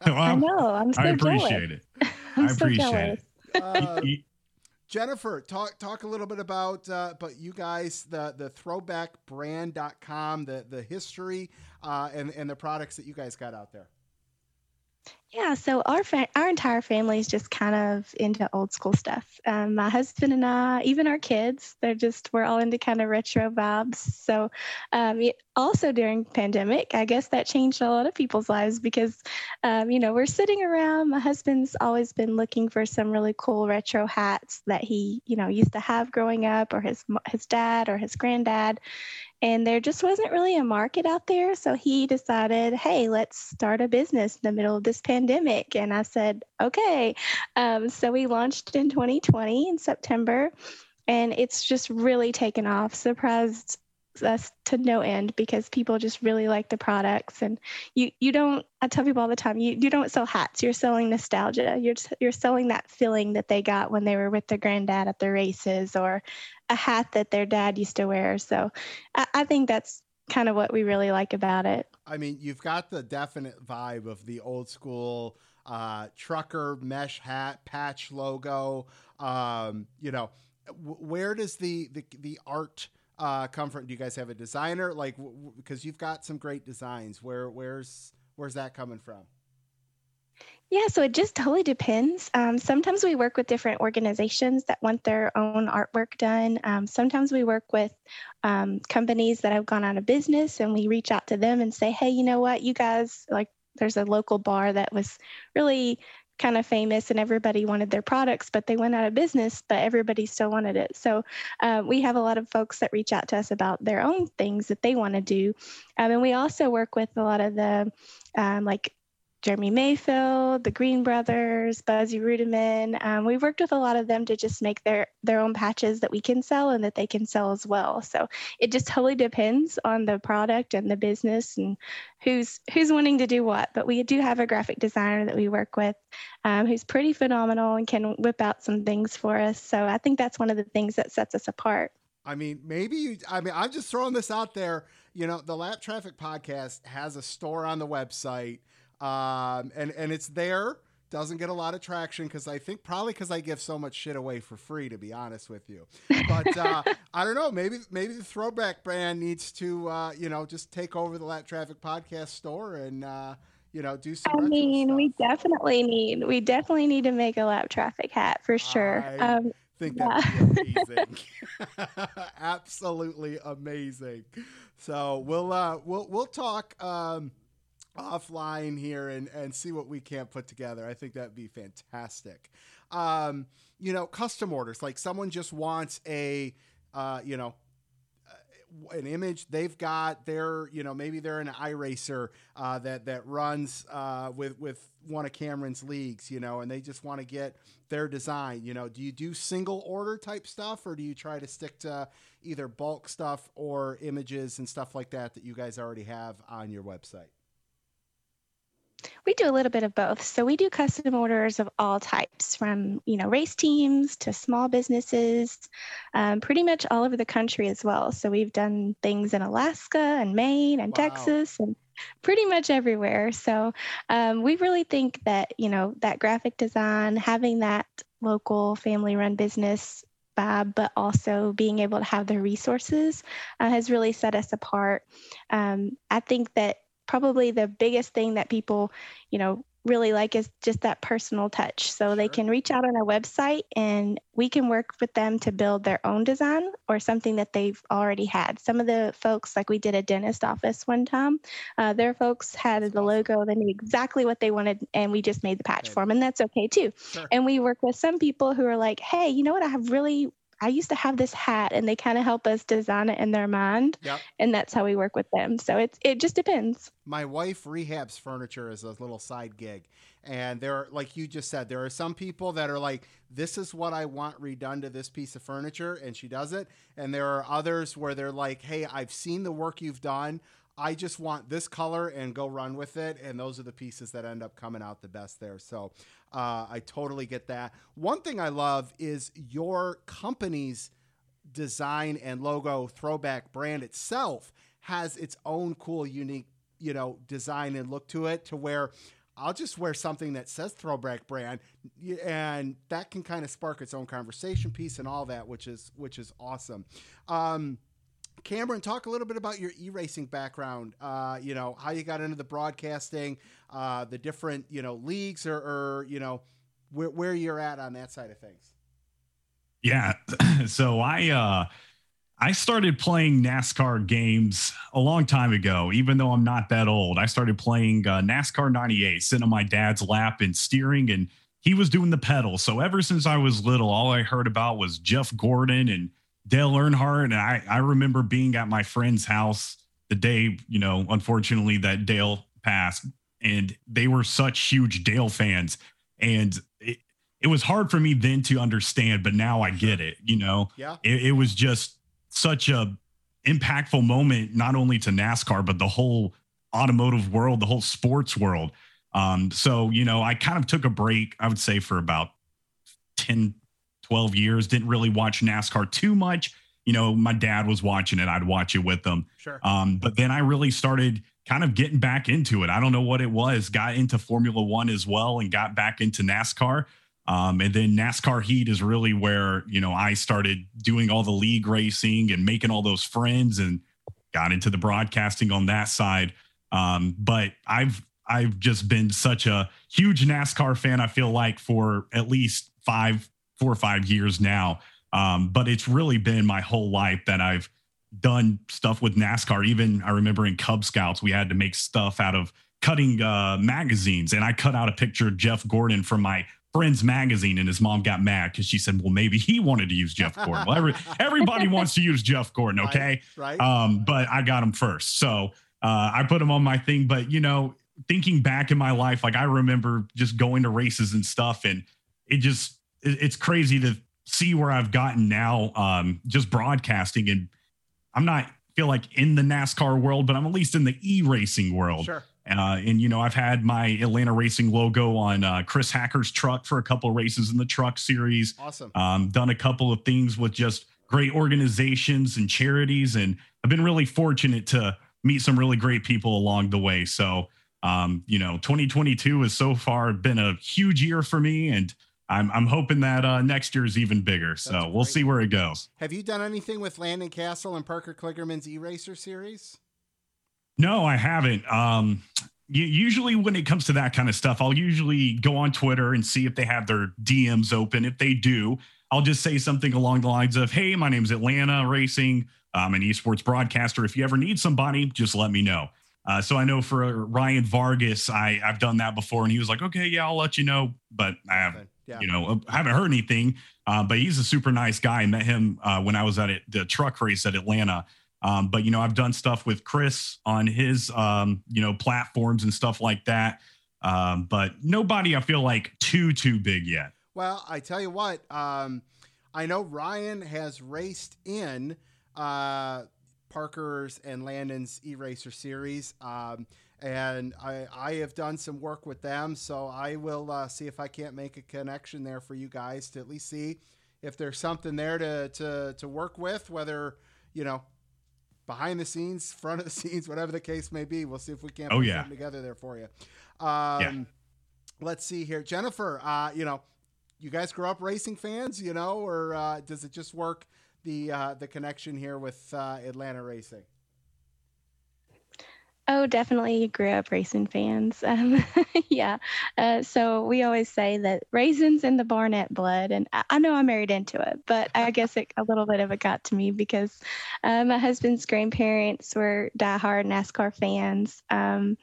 Well, i know i'm so I appreciate jealous. it. I'm I appreciate jealous. it. Uh, Jennifer, talk talk a little bit about uh, but you guys the the throwbackbrand.com, the the history uh, and and the products that you guys got out there. Yeah, so our fa- our entire family is just kind of into old school stuff. Um, my husband and I, even our kids, they're just we're all into kind of retro vibes. So, um, also during pandemic, I guess that changed a lot of people's lives because, um, you know, we're sitting around. My husband's always been looking for some really cool retro hats that he, you know, used to have growing up, or his his dad or his granddad, and there just wasn't really a market out there. So he decided, hey, let's start a business in the middle of this pandemic. And I said, okay. Um, so we launched in 2020 in September, and it's just really taken off. Surprised us to no end because people just really like the products and you you don't i tell people all the time you, you don't sell hats you're selling nostalgia you're you're selling that feeling that they got when they were with their granddad at the races or a hat that their dad used to wear so i, I think that's kind of what we really like about it I mean, you've got the definite vibe of the old school uh, trucker mesh hat patch logo. Um, you know, w- where does the the, the art uh, come from? Do you guys have a designer? Like, because w- you've got some great designs. Where where's where's that coming from? Yeah, so it just totally depends. Um, sometimes we work with different organizations that want their own artwork done. Um, sometimes we work with um, companies that have gone out of business and we reach out to them and say, hey, you know what, you guys, like, there's a local bar that was really kind of famous and everybody wanted their products, but they went out of business, but everybody still wanted it. So uh, we have a lot of folks that reach out to us about their own things that they want to do. Um, and we also work with a lot of the um, like Jeremy Mayfield, the Green Brothers, Buzzie Reutimann. Um, we've worked with a lot of them to just make their their own patches that we can sell and that they can sell as well. So it just totally depends on the product and the business and who's who's wanting to do what. But we do have a graphic designer that we work with um, who's pretty phenomenal and can whip out some things for us. So I think that's one of the things that sets us apart. I mean, maybe you, I mean, I'm just throwing this out there. You know, the Lapped Traffic Podcast has a store on the website um, and and it's there. Doesn't get a lot of traction because I think probably because I give so much shit away for free, to be honest with you. But uh, I don't know. Maybe maybe the throwback brand needs to uh, you know just take over the Lapped Traffic Podcast store and uh, you know do some. I mean, stuff. we definitely need we definitely need to make a Lapped Traffic hat for sure. I um, think yeah. be amazing. Absolutely amazing. So we'll uh, we'll we'll talk. Um, offline here and and see what we can't put together. I think that'd be fantastic. Um, you know, custom orders like someone just wants a uh, you know uh, an image they've got their you know maybe they're an iRacer uh, that that runs uh, with with one of Cameron's leagues you know and they just want to get their design you know do you do single order type stuff or do you try to stick to either bulk stuff or images and stuff like that that you guys already have on your website we do a little bit of both. So we do custom orders of all types, from you know race teams to small businesses, um, pretty much all over the country as well. So we've done things in Alaska and Maine and Wow. Texas and pretty much everywhere. So um, we really think that you know that graphic design, having that local family-run business vibe, but also being able to have the resources uh, has really set us apart. Um, I think that probably the biggest thing that people, you know, really like is just that personal touch. So they can reach out on our website and we can work with them to build their own design or something that they've already had. Some of the folks, like we did a dentist office one time, uh, their folks had the logo, they knew exactly what they wanted, and we just made the patch Okay. for them, and that's okay too. Sure. And we work with some people who are like, hey, you know what? I have really, I used to have this hat, and they kind of help us design it in their mind, Yep. and that's how we work with them. So it's it just depends. my wife rehabs furniture as a little side gig and there are like you just said there are some people that are like this is what i want redone to this piece of furniture and she does it and there are others where they're like hey i've seen the work you've done i just want this color and go run with it and those are the pieces that end up coming out the best there so uh, i totally get that one thing i love is your company's design and logo throwback brand itself has its own cool unique you know design and look to it to where I'll just wear something that says throwback brand and that can kind of spark its own conversation piece and all that which is which is awesome. Um Cameron, talk a little bit about your e-racing background. Uh, you know how you got into the broadcasting, uh, the different you know leagues, or, or you know where, where you're at on that side of things. Yeah. So I uh I started playing NASCAR games a long time ago, even though I'm not that old. I started playing uh, NASCAR 98, sitting on my dad's lap and steering, and he was doing the pedal. So ever since I was little, all I heard about was Jeff Gordon and Dale Earnhardt. And I, I remember being at my friend's house the day, you know, unfortunately, that Dale passed, and they were such huge Dale fans. And it, it was hard for me then to understand, but now I get it. You know, Yeah, it, it was just such a impactful moment, not only to NASCAR, but the whole automotive world, the whole sports world. Um, so, you know, I kind of took a break, I would say, for about 10, 12 years, didn't really watch NASCAR too much. You know, my dad was watching it, I'd watch it with them. sure. Um, but then I really started kind of getting back into it. I don't know what it was. Got into Formula One as well and got back into NASCAR. Um, and then NASCAR Heat is really where you know I started doing all the league racing and making all those friends and got into the broadcasting on that side. Um, but I've I've just been such a huge NASCAR fan. I feel like for at least five, four or five years now. Um, but it's really been my whole life that I've done stuff with NASCAR. Even I remember in Cub Scouts, we had to make stuff out of cutting uh, magazines, and I cut out a picture of Jeff Gordon from my friend's magazine, and his mom got mad because she said, "Well, maybe he wanted to use Jeff Gordon." Well, every, everybody wants to use Jeff Gordon, okay? Right. right. Um, but I got him first, so uh, I put him on my thing. But you know, thinking back in my life, like I remember just going to races and stuff, and it just it, it's crazy to see where I've gotten now, um, just broadcasting. And I'm not feel like in the NASCAR world, but I'm at least in the e racing world. Sure. Uh, and you know, I've had my Atlanta Racing logo on uh, Chris Hacker's truck for a couple of races in the truck series. Awesome. Um, done a couple of things with just great organizations and charities, and I've been really fortunate to meet some really great people along the way. So, um, you know, 2022 has so far been a huge year for me, and I'm I'm hoping that uh, next year is even bigger. So That's we'll great. see where it goes. Have you done anything with Landon Cassill and Parker Kligerman's E-Racer series? No, I haven't. Um, usually when it comes to that kind of stuff, I'll usually go on Twitter and see if they have their DMs open. If they do, I'll just say something along the lines of, "Hey, my name's Atlanta Racing. I'm an esports broadcaster. If you ever need somebody, just let me know." Uh, so I know for Ryan Vargas, I I've done that before, and he was like, "Okay, yeah, I'll let you know," but I have Okay, Yeah. you know, I haven't heard anything. Uh, but he's a super nice guy. I met him uh, when I was at the truck race at Atlanta. Um, but you know, I've done stuff with Chris on his um, you know platforms and stuff like that. Um, but nobody I feel like too too big yet. Well, I tell you what, um, I know Ryan has raced in uh, Parker's and Landon's E-Racer series, um, and I, I have done some work with them. So I will uh, see if I can't make a connection there for you guys to at least see if there's something there to to to work with, whether you know behind the scenes, front of the scenes, whatever the case may be. We'll see if we can't Oh, put yeah. something together there for you. Um, Let's see here, Jennifer. Uh, you know, you guys grew up racing fans, you know, or uh, does it just work the uh, the connection here with uh, Atlanta racing? Oh, definitely grew up racing fans. Um, yeah. Uh, so we always say that raisins in the Barnett blood, and I, I know I'm married into it, but I guess it, a little bit of it got to me because uh, my husband's grandparents were diehard NASCAR fans. Um,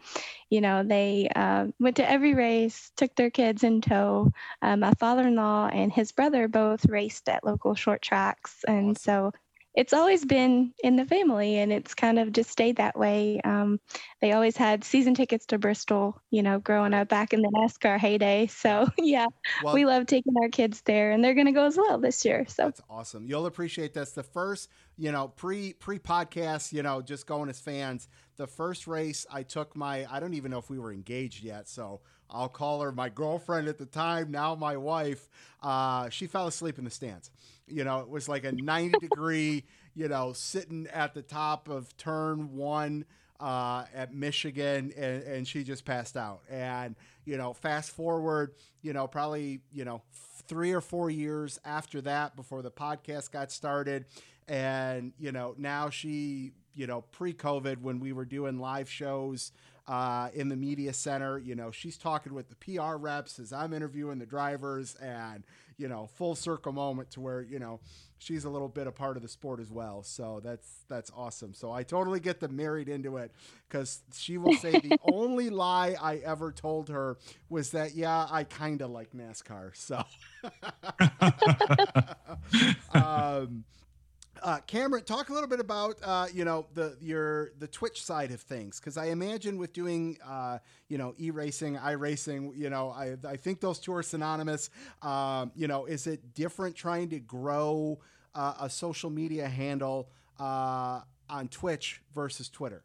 you know, they uh, went to every race, took their kids in tow. Uh, my father-in-law and his brother both raced at local short tracks, and so it's always been in the family and it's kind of just stayed that way. Um, they always had season tickets to Bristol, you know, growing up back in the NASCAR heyday. So, yeah, Well, we love taking our kids there and they're going to go as well this year. So, That's awesome. You'll appreciate that's the first, you know, pre pre podcast, you know, just going as fans. The first race I took my I don't even know if we were engaged yet, so I'll call her my girlfriend at the time, now my wife. Uh, she fell asleep in the stands. You know, it was like a 90 degree, you know, sitting at the top of turn one uh, at Michigan, and, and she just passed out. And you know, fast forward, you know, probably you know three or four years after that, before the podcast got started, and you know, now she, you know, pre-COVID when we were doing live shows uh, in the media center, you know, she's talking with the PR reps as I'm interviewing the drivers, and you know, full circle moment to where you know she's a little bit a part of the sport as well. So that's that's awesome. So I totally get them married into it because she will say the only lie I ever told her was that yeah, I kind of like NASCAR. So, um, uh, Cameron, talk a little bit about uh, you know the your the Twitch side of things because I imagine with doing uh, you know e racing, i racing, you know I I think those two are synonymous. Um, you know, is it different trying to grow uh, a social media handle uh, on Twitch versus Twitter?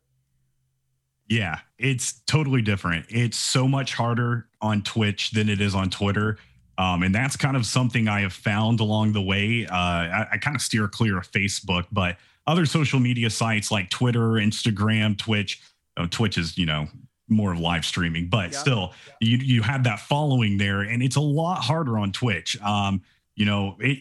Yeah, it's totally different. It's so much harder on Twitch than it is on Twitter. Um, and that's kind of something I have found along the way. Uh, I, I kind of steer clear of Facebook, but other social media sites like Twitter, Instagram, Twitch, uh, Twitch is, you know, more of live streaming, but Yep. still, you you have that following there, and it's a lot harder on Twitch. Um, you know, it.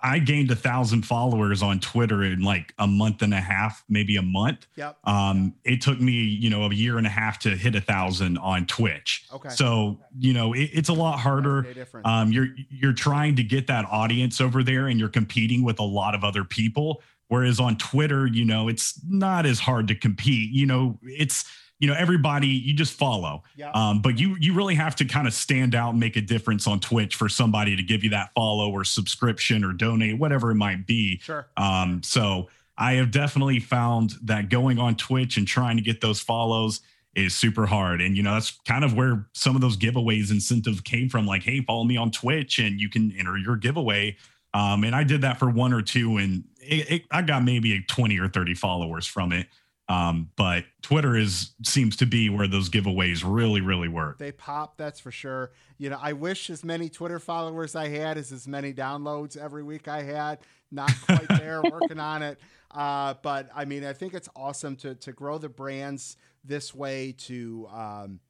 I gained a thousand followers on Twitter in like a month and a half, maybe a month. Yep. Um, it took me, you know, a year and a half to hit a thousand on Twitch. Okay. So, you know, it, it's a lot harder. Um, you're you're trying to get that audience over there, and you're competing with a lot of other people. Whereas on Twitter, you know, it's not as hard to compete. You know, it's you know everybody you just follow. yeah. Um, but you you really have to kind of stand out and make a difference on Twitch for somebody to give you that follow or subscription or donate, whatever it might be. sure. Um, so I have definitely found that going on Twitch and trying to get those follows is super hard. And you know, that's kind of where some of those giveaways incentive came from. Like, hey, follow me on Twitch and you can enter your giveaway. Um, and I did that for one or two, and it, it, I got maybe 20 or 30 followers from it. Um, but Twitter is seems to be where those giveaways really, really work. They pop, that's for sure. You know, I wish as many Twitter followers I had as as many downloads every week I had. Not quite there, working on it. Uh, but I mean, I think it's awesome to to grow the brands this way. To um,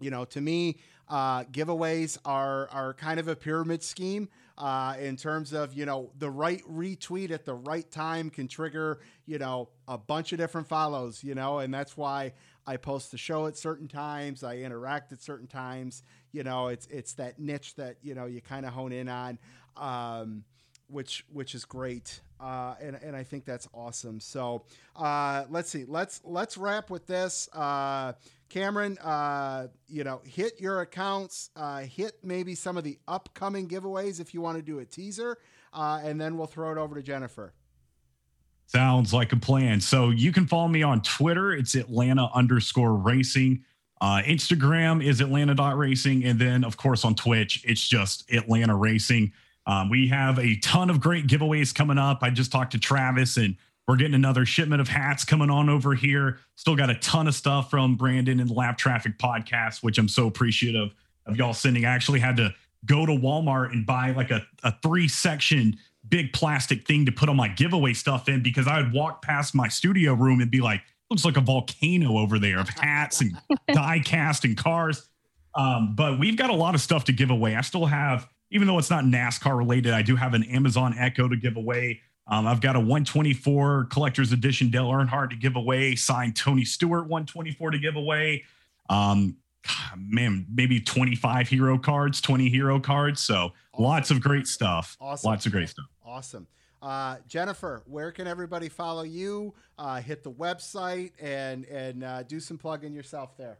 you know, to me, uh, giveaways are are kind of a pyramid scheme. Uh, in terms of you know the right retweet at the right time can trigger you know a bunch of different follows you know and that's why I post the show at certain times I interact at certain times you know it's it's that niche that you know you kind of hone in on um, which which is great uh, and and I think that's awesome. So uh, let's see let's let's wrap with this uh, Cameron, uh, you know, hit your accounts, uh, hit maybe some of the upcoming giveaways if you want to do a teaser, uh, and then we'll throw it over to Jennifer. Sounds like a plan. So you can follow me on Twitter. It's Atlanta underscore racing. Uh, Instagram is Atlanta dot racing. And then, of course, on Twitch, it's just Atlanta racing. Um, we have a ton of great giveaways coming up. I just talked to Travis and we're getting another shipment of hats coming on over here. Still got a ton of stuff from Brandon and the Lapped Traffic podcast, which I'm so appreciative of y'all sending. I actually had to go to Walmart and buy like a, a three section big plastic thing to put all my giveaway stuff in because I would walk past my studio room and be like, looks like a volcano over there of hats and die cast and cars. Um, but we've got a lot of stuff to give away. I still have, even though it's not NASCAR related, I do have an Amazon Echo to give away. Um, I've got a 124 collector's edition Dale Earnhardt to give away, signed Tony Stewart 124 to give away. Um, man, maybe 25 hero cards, 20 hero cards. So lots of great stuff. Awesome. Lots of great stuff. Awesome. Uh, Jennifer, where can everybody follow you? Uh, hit the website and and uh, do some plugging yourself there.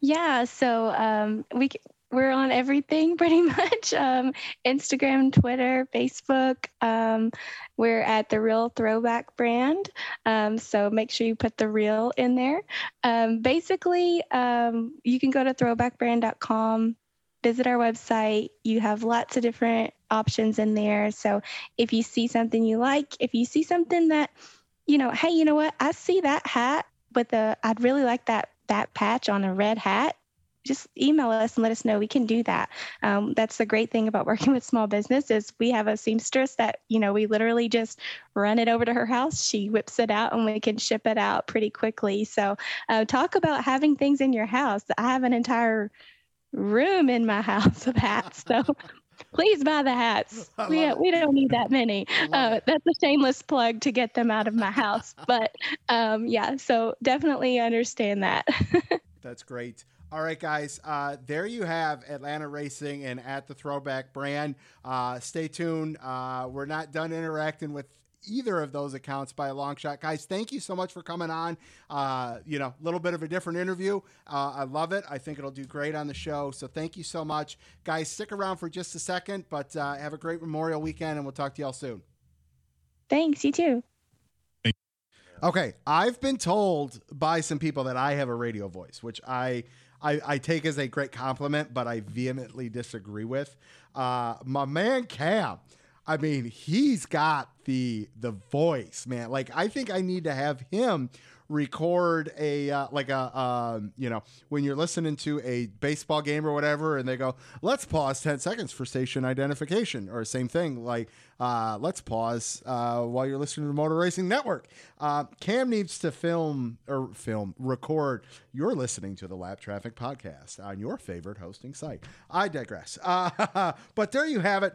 Yeah, so um, we c- we're on everything pretty much um, Instagram, Twitter, Facebook. Um, we're at the Real Throwback brand. Um, so make sure you put the real in there. Um, basically, um, you can go to throwbackbrand.com, visit our website. You have lots of different options in there. So if you see something you like, if you see something that, you know, hey, you know what? I see that hat with a, I'd really like that that patch on a red hat just email us and let us know. We can do that. Um, that's the great thing about working with small business is we have a seamstress that you know we literally just run it over to her house. She whips it out and we can ship it out pretty quickly. So uh, talk about having things in your house. I have an entire room in my house of hats so please buy the hats. We, we don't need that many. Uh, that's a shameless plug to get them out of my house but um, yeah so definitely understand that. That's great. All right, guys. Uh, there you have Atlanta Racing and at the Throwback brand. Uh, stay tuned. Uh, we're not done interacting with either of those accounts by a long shot. Guys, thank you so much for coming on. Uh, you know, a little bit of a different interview. Uh, I love it. I think it'll do great on the show. So thank you so much. Guys, stick around for just a second, but uh, have a great Memorial weekend and we'll talk to y'all soon. thanks you too Okay, I've been told by some people that I have a radio voice, which I I, I take as a great compliment, but I vehemently disagree with. Uh, my man Cam, I mean, he's got the the voice, man. Like I think I need to have him record a uh, like a um, you know when you're listening to a baseball game or whatever and they go let's pause 10 seconds for station identification or same thing like uh, let's pause uh, while you're listening to the motor racing network. Uh, cam needs to film or film record you're listening to the lapped traffic podcast on your favorite hosting site. I digress. Uh, but there you have it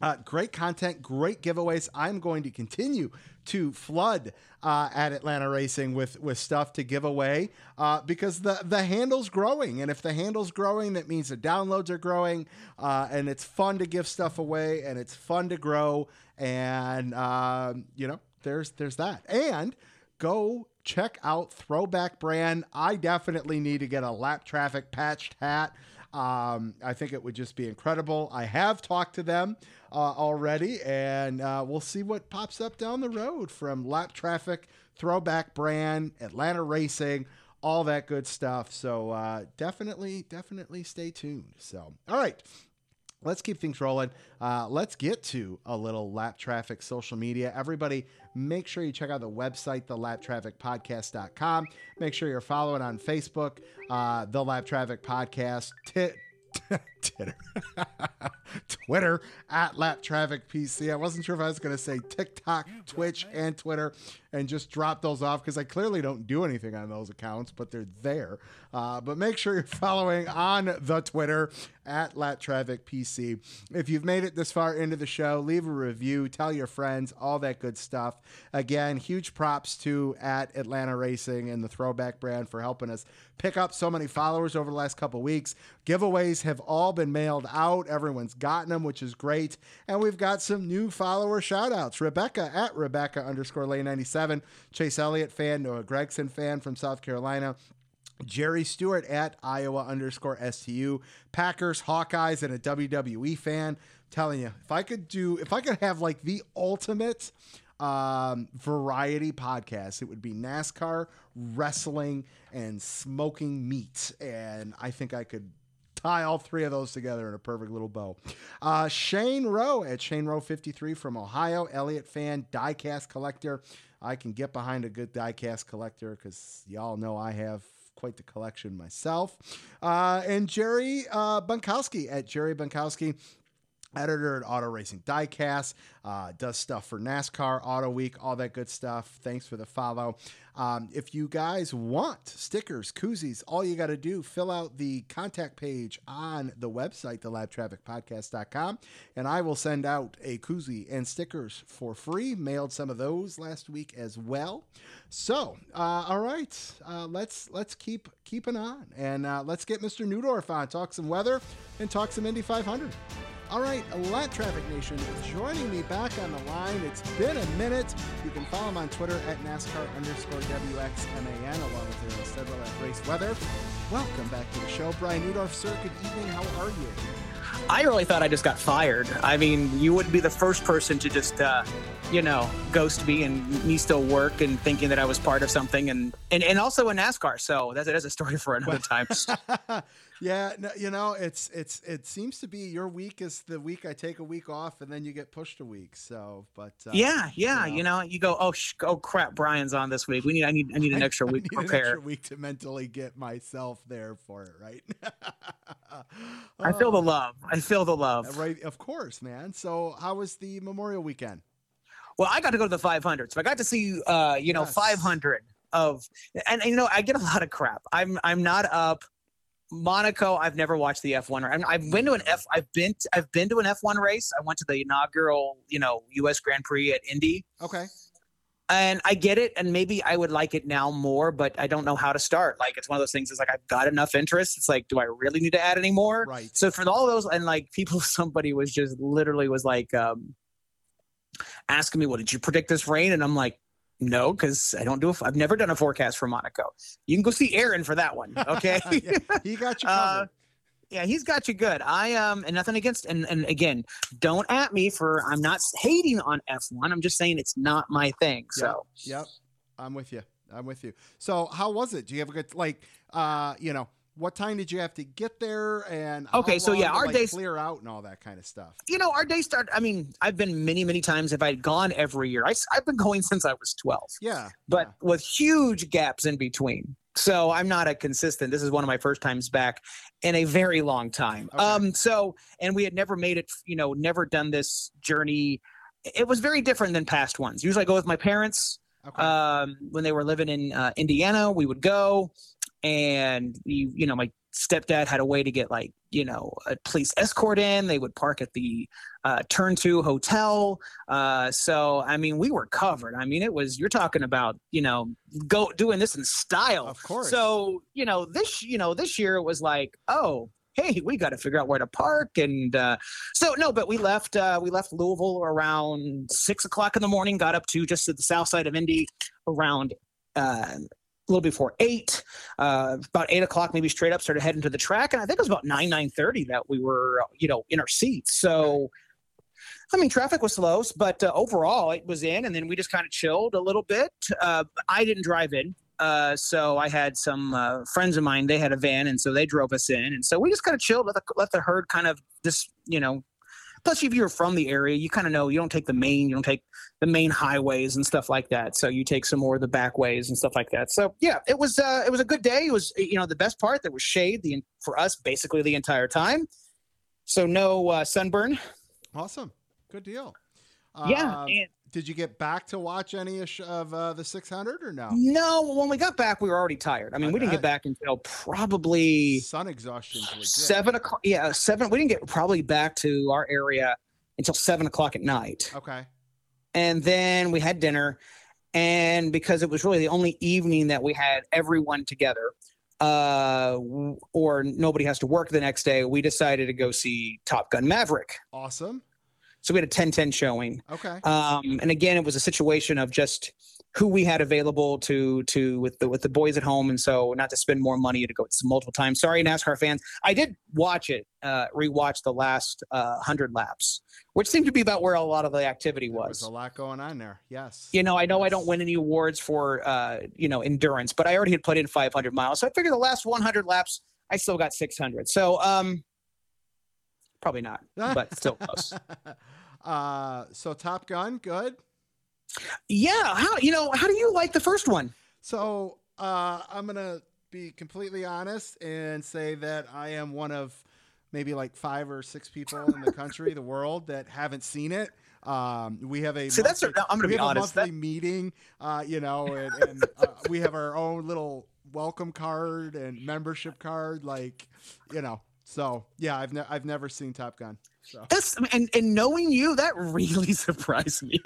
uh, great content, great giveaways. I'm going to continue to flood uh, at Atlanta Racing with with stuff to give away uh, because the the handle's growing, and if the handle's growing, that means the downloads are growing, uh, and it's fun to give stuff away, and it's fun to grow, and um, you know, there's there's that, and go check out Throwback Brand. I definitely need to get a lapped traffic patched hat. Um, I think it would just be incredible. I have talked to them already, and uh, we'll see what pops up down the road from Lapped Traffic, Throwback Brand, Atlanta Racing, all that good stuff. So uh, definitely, definitely stay tuned. So, all right. Let's keep things rolling. Uh, let's get to a little lapped traffic social media. Everybody, make sure you check out the website, thelappedtrafficpodcast.com. Make sure you're following on Facebook, uh, the Lapped Traffic Podcast. T- Twitter, Twitter at Lapped Traffic PC. I wasn't sure if I was going to say TikTok, Twitch, and Twitter, and just drop those off because I clearly don't do anything on those accounts, but they're there. Uh, but make sure you're following on the Twitter at Lapped Traffic PC. If you've made it this far into the show, leave a review, tell your friends, all that good stuff. Again, huge props to at Atlanta Racing and the Throwback brand for helping us pick up so many followers over the last couple weeks. Giveaways have all been mailed out. Everyone's gotten them, which is great. And we've got some new follower shout outs. Rebecca at Rebecca underscore lane 97, Chase Elliott fan, Noah Gragson fan from South Carolina. Jerry Stewart at Iowa underscore STU, Packers, Hawkeyes, and a WWE fan. telling you, if I could do, if I could have like the ultimate um, variety podcast, it would be NASCAR, wrestling, and smoking meat. And I think I could tie all three of those together in a perfect little bow. Uh, Shane Rowe at Shane Rowe 53 from Ohio, Elliott fan, diecast collector. I can get behind a good diecast collector because y'all know I have quite the collection myself. Uh, and Jerry uh, Bonkowski at Jerry Bonkowski editor at Auto Racing Diecast, uh, does stuff for NASCAR, Auto Week, all that good stuff. Thanks for the follow. Um, if you guys want stickers, koozies, all you got to do, fill out the contact page on the website, thelappedtrafficpodcast.com, and I will send out a koozie and stickers for free. Mailed some of those last week as well. So, uh, all right, uh, let's let's keep keeping on, and uh, let's get Mr. Neudorff on, talk some weather, and talk some Indy 500. All right, Lapped Traffic Nation, joining me back on the line. It's been a minute. You can follow him on Twitter at NASCAR underscore WXMAN, along with your Stedwell at Race Weather. Welcome back to the show. Brian Neudorff, sir, good evening. How are you? I really thought I just got fired. I mean, you wouldn't be the first person to just, uh, you know, ghost me and me still work and thinking that I was part of something, and and, and also in NASCAR. So that's, that's a story for another time. yeah, no, you know, it's it's it seems to be your week is the week I take a week off, and then you get pushed a week. So, but uh, yeah, yeah, you know, you, know, you go, oh, sh- oh crap, Brian's on this week. We need, I need, I need an extra week to prepare. extra week to mentally get myself there for it, right? I feel the love. I feel the love. Right, of course, man. So, how was the Memorial Weekend? Well, I got to go to the 500, so I got to see, uh, you know, yes. 500 of, and, and you know, I get a lot of crap. I'm, I'm not up Monaco, I've never watched the F1. I've been to an F. I've been to, I've been to an F1 race. I went to the inaugural, you know, U.S. Grand Prix at Indy. Okay. And I get it, and maybe I would like it now more, but I don't know how to start. Like it's one of those things. It's like I've got enough interest. It's like, do I really need to add any more? Right. So for all those, and like people, somebody was just literally was like um, asking me, "Well, did you predict this rain?" And I'm like, no, because I don't do. A, I've never done a forecast for Monaco. You can go see Aaron for that one. Okay, yeah, he got you covered. Uh, yeah, he's got you good. I um and nothing against and and again, don't at me for I'm not hating on F1. I'm just saying it's not my thing. So yep, yep. I'm with you. I'm with you. So how was it? Do you have a good like uh you know what time did you have to get there? And Okay, so yeah, to, our like, days- clear out and all that kind of stuff. You know, our day start. I mean, I've been many, many times. If I'd gone every year, I, have been going since I was 12, Yeah, but with huge gaps in between. So I'm not a consistent. This is one of my first times back in a very long time. Okay. Um, so and we had never made it. You know, never done this journey. It was very different than past ones. Usually, I go with my parents. okay. um, when they were living in uh, Indiana, we would go, and you, you know, my stepdad had a way to get like, you know, a police escort in. They would park at the uh, Turn Two Hotel. Uh, so, I mean, we were covered. I mean, it was you're talking about, you know, go doing this in style. of course. So, you know, this, you know, this year it was like, oh, hey, we got to figure out where to park, and uh, so no, but we left. Uh, we left Louisville around six o'clock in the morning. Got up to just to the south side of Indy around. Uh, a little before eight, uh, about eight o'clock, maybe straight up, started heading to the track, and I think it was about nine nine thirty that we were, you know, in our seats. So, I mean, traffic was slow, but uh, overall it was in, and then we just kind of chilled a little bit. Uh, I didn't drive in, uh, so I had some uh, friends of mine. They had a van, and so they drove us in, and so we just kind of chilled, let the let the herd kind of just you know. Plus, if you're from the area, you kind of know you don't take the main, you don't take the main highways and stuff like that. So you take some more of the back ways and stuff like that. So yeah, it was uh, it was a good day. It was you know the best part there was shade the for us basically the entire time. So no uh, sunburn. awesome, good deal. yeah, Um, and did you get back to watch any of, uh, the 600 or no? no, when we got back, we were already tired. I mean, we didn't get back until probably Sun exhaustion's legit. seven o'clock. Yeah, seven. We didn't get probably back to our area until seven o'clock at night, Okay. and then we had dinner. And because it was really the only evening that we had everyone together, uh, or nobody has to work the next day, we decided to go see Top Gun Maverick. Awesome. So we had a 10-10 showing. Okay. Um, and again, it was a situation of just who we had available to to with the with the boys at home, and so not to spend more money to go to multiple times. Sorry, NASCAR fans. I did watch it, uh, rewatch the last uh, hundred laps, which seemed to be about where a lot of the activity There was was. a lot going on there. Yes. You know, I know I don't win any awards for uh, you know endurance, but I already had put in 500 miles, so I figured the last 100 laps I still got 600. So um, probably not, but still close. uh, so Top Gun, good. Yeah, how you know how do you like the first one? So uh, I'm gonna be completely honest and say that I am one of maybe like five or six people in the country, the world, that haven't seen it. Um, we have a See, that's monthly- I'm gonna be honest. a monthly meeting, uh, you know, and, and uh, we have our own little welcome card and membership card, like, you know. So yeah, I've ne- I've never seen Top Gun. So That's and and knowing you, that really surprised me.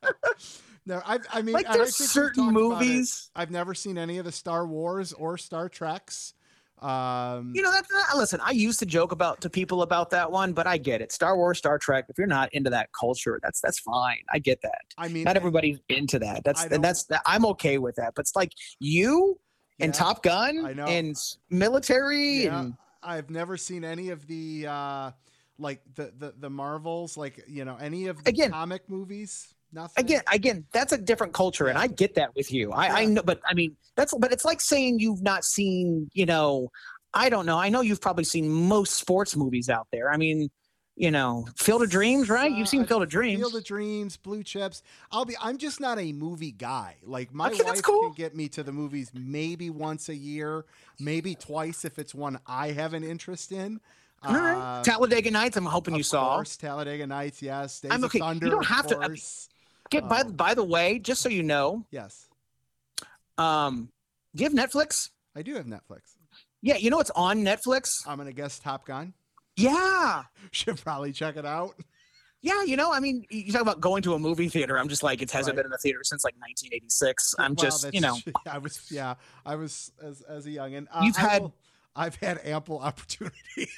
no, I I mean, like there's certain talked about it. movies, I've never seen any of the Star Wars or Star Treks. Um, you know. That's not, listen. I used to joke about to people about that one, but I get it. Star Wars, Star Trek. If you're not into that culture, that's that's fine. I get that. I mean, Not everybody's into that. That's and that's I'm okay with that. But it's like you and Top Gun and military yeah, and I've never seen any of the uh, like the, the the Marvels, like you know, any of the Again- comic movies. Nothing. again again that's a different culture and i get that with you i i know but i mean that's but it's like saying you've not seen you know i don't know i know you've probably seen most sports movies out there i mean you know field of dreams right Uh, you've seen field of dreams Field of Dreams, Blue Chips. I'll be. I'm just not a movie guy. Like my Okay, wife cool. can get me to the movies maybe once a year, maybe twice if it's one I have an interest in. All right. Uh, talladega nights i'm hoping you of saw course, Talladega Nights. Yes. Days I'm okay. You don't have to- I mean- Get by Um, by the way just so you know Yes, um do you have netflix I do have Netflix. yeah you know what's on netflix I'm gonna guess Top Gun. Yeah Should probably check it out. yeah you know i mean you talk about going to a movie theater i'm just like it hasn't Right. been in the theater since like 1986 i'm Well, just you know I was yeah, I was as as a youngin. Uh, You've I had- will- I've had ample opportunity.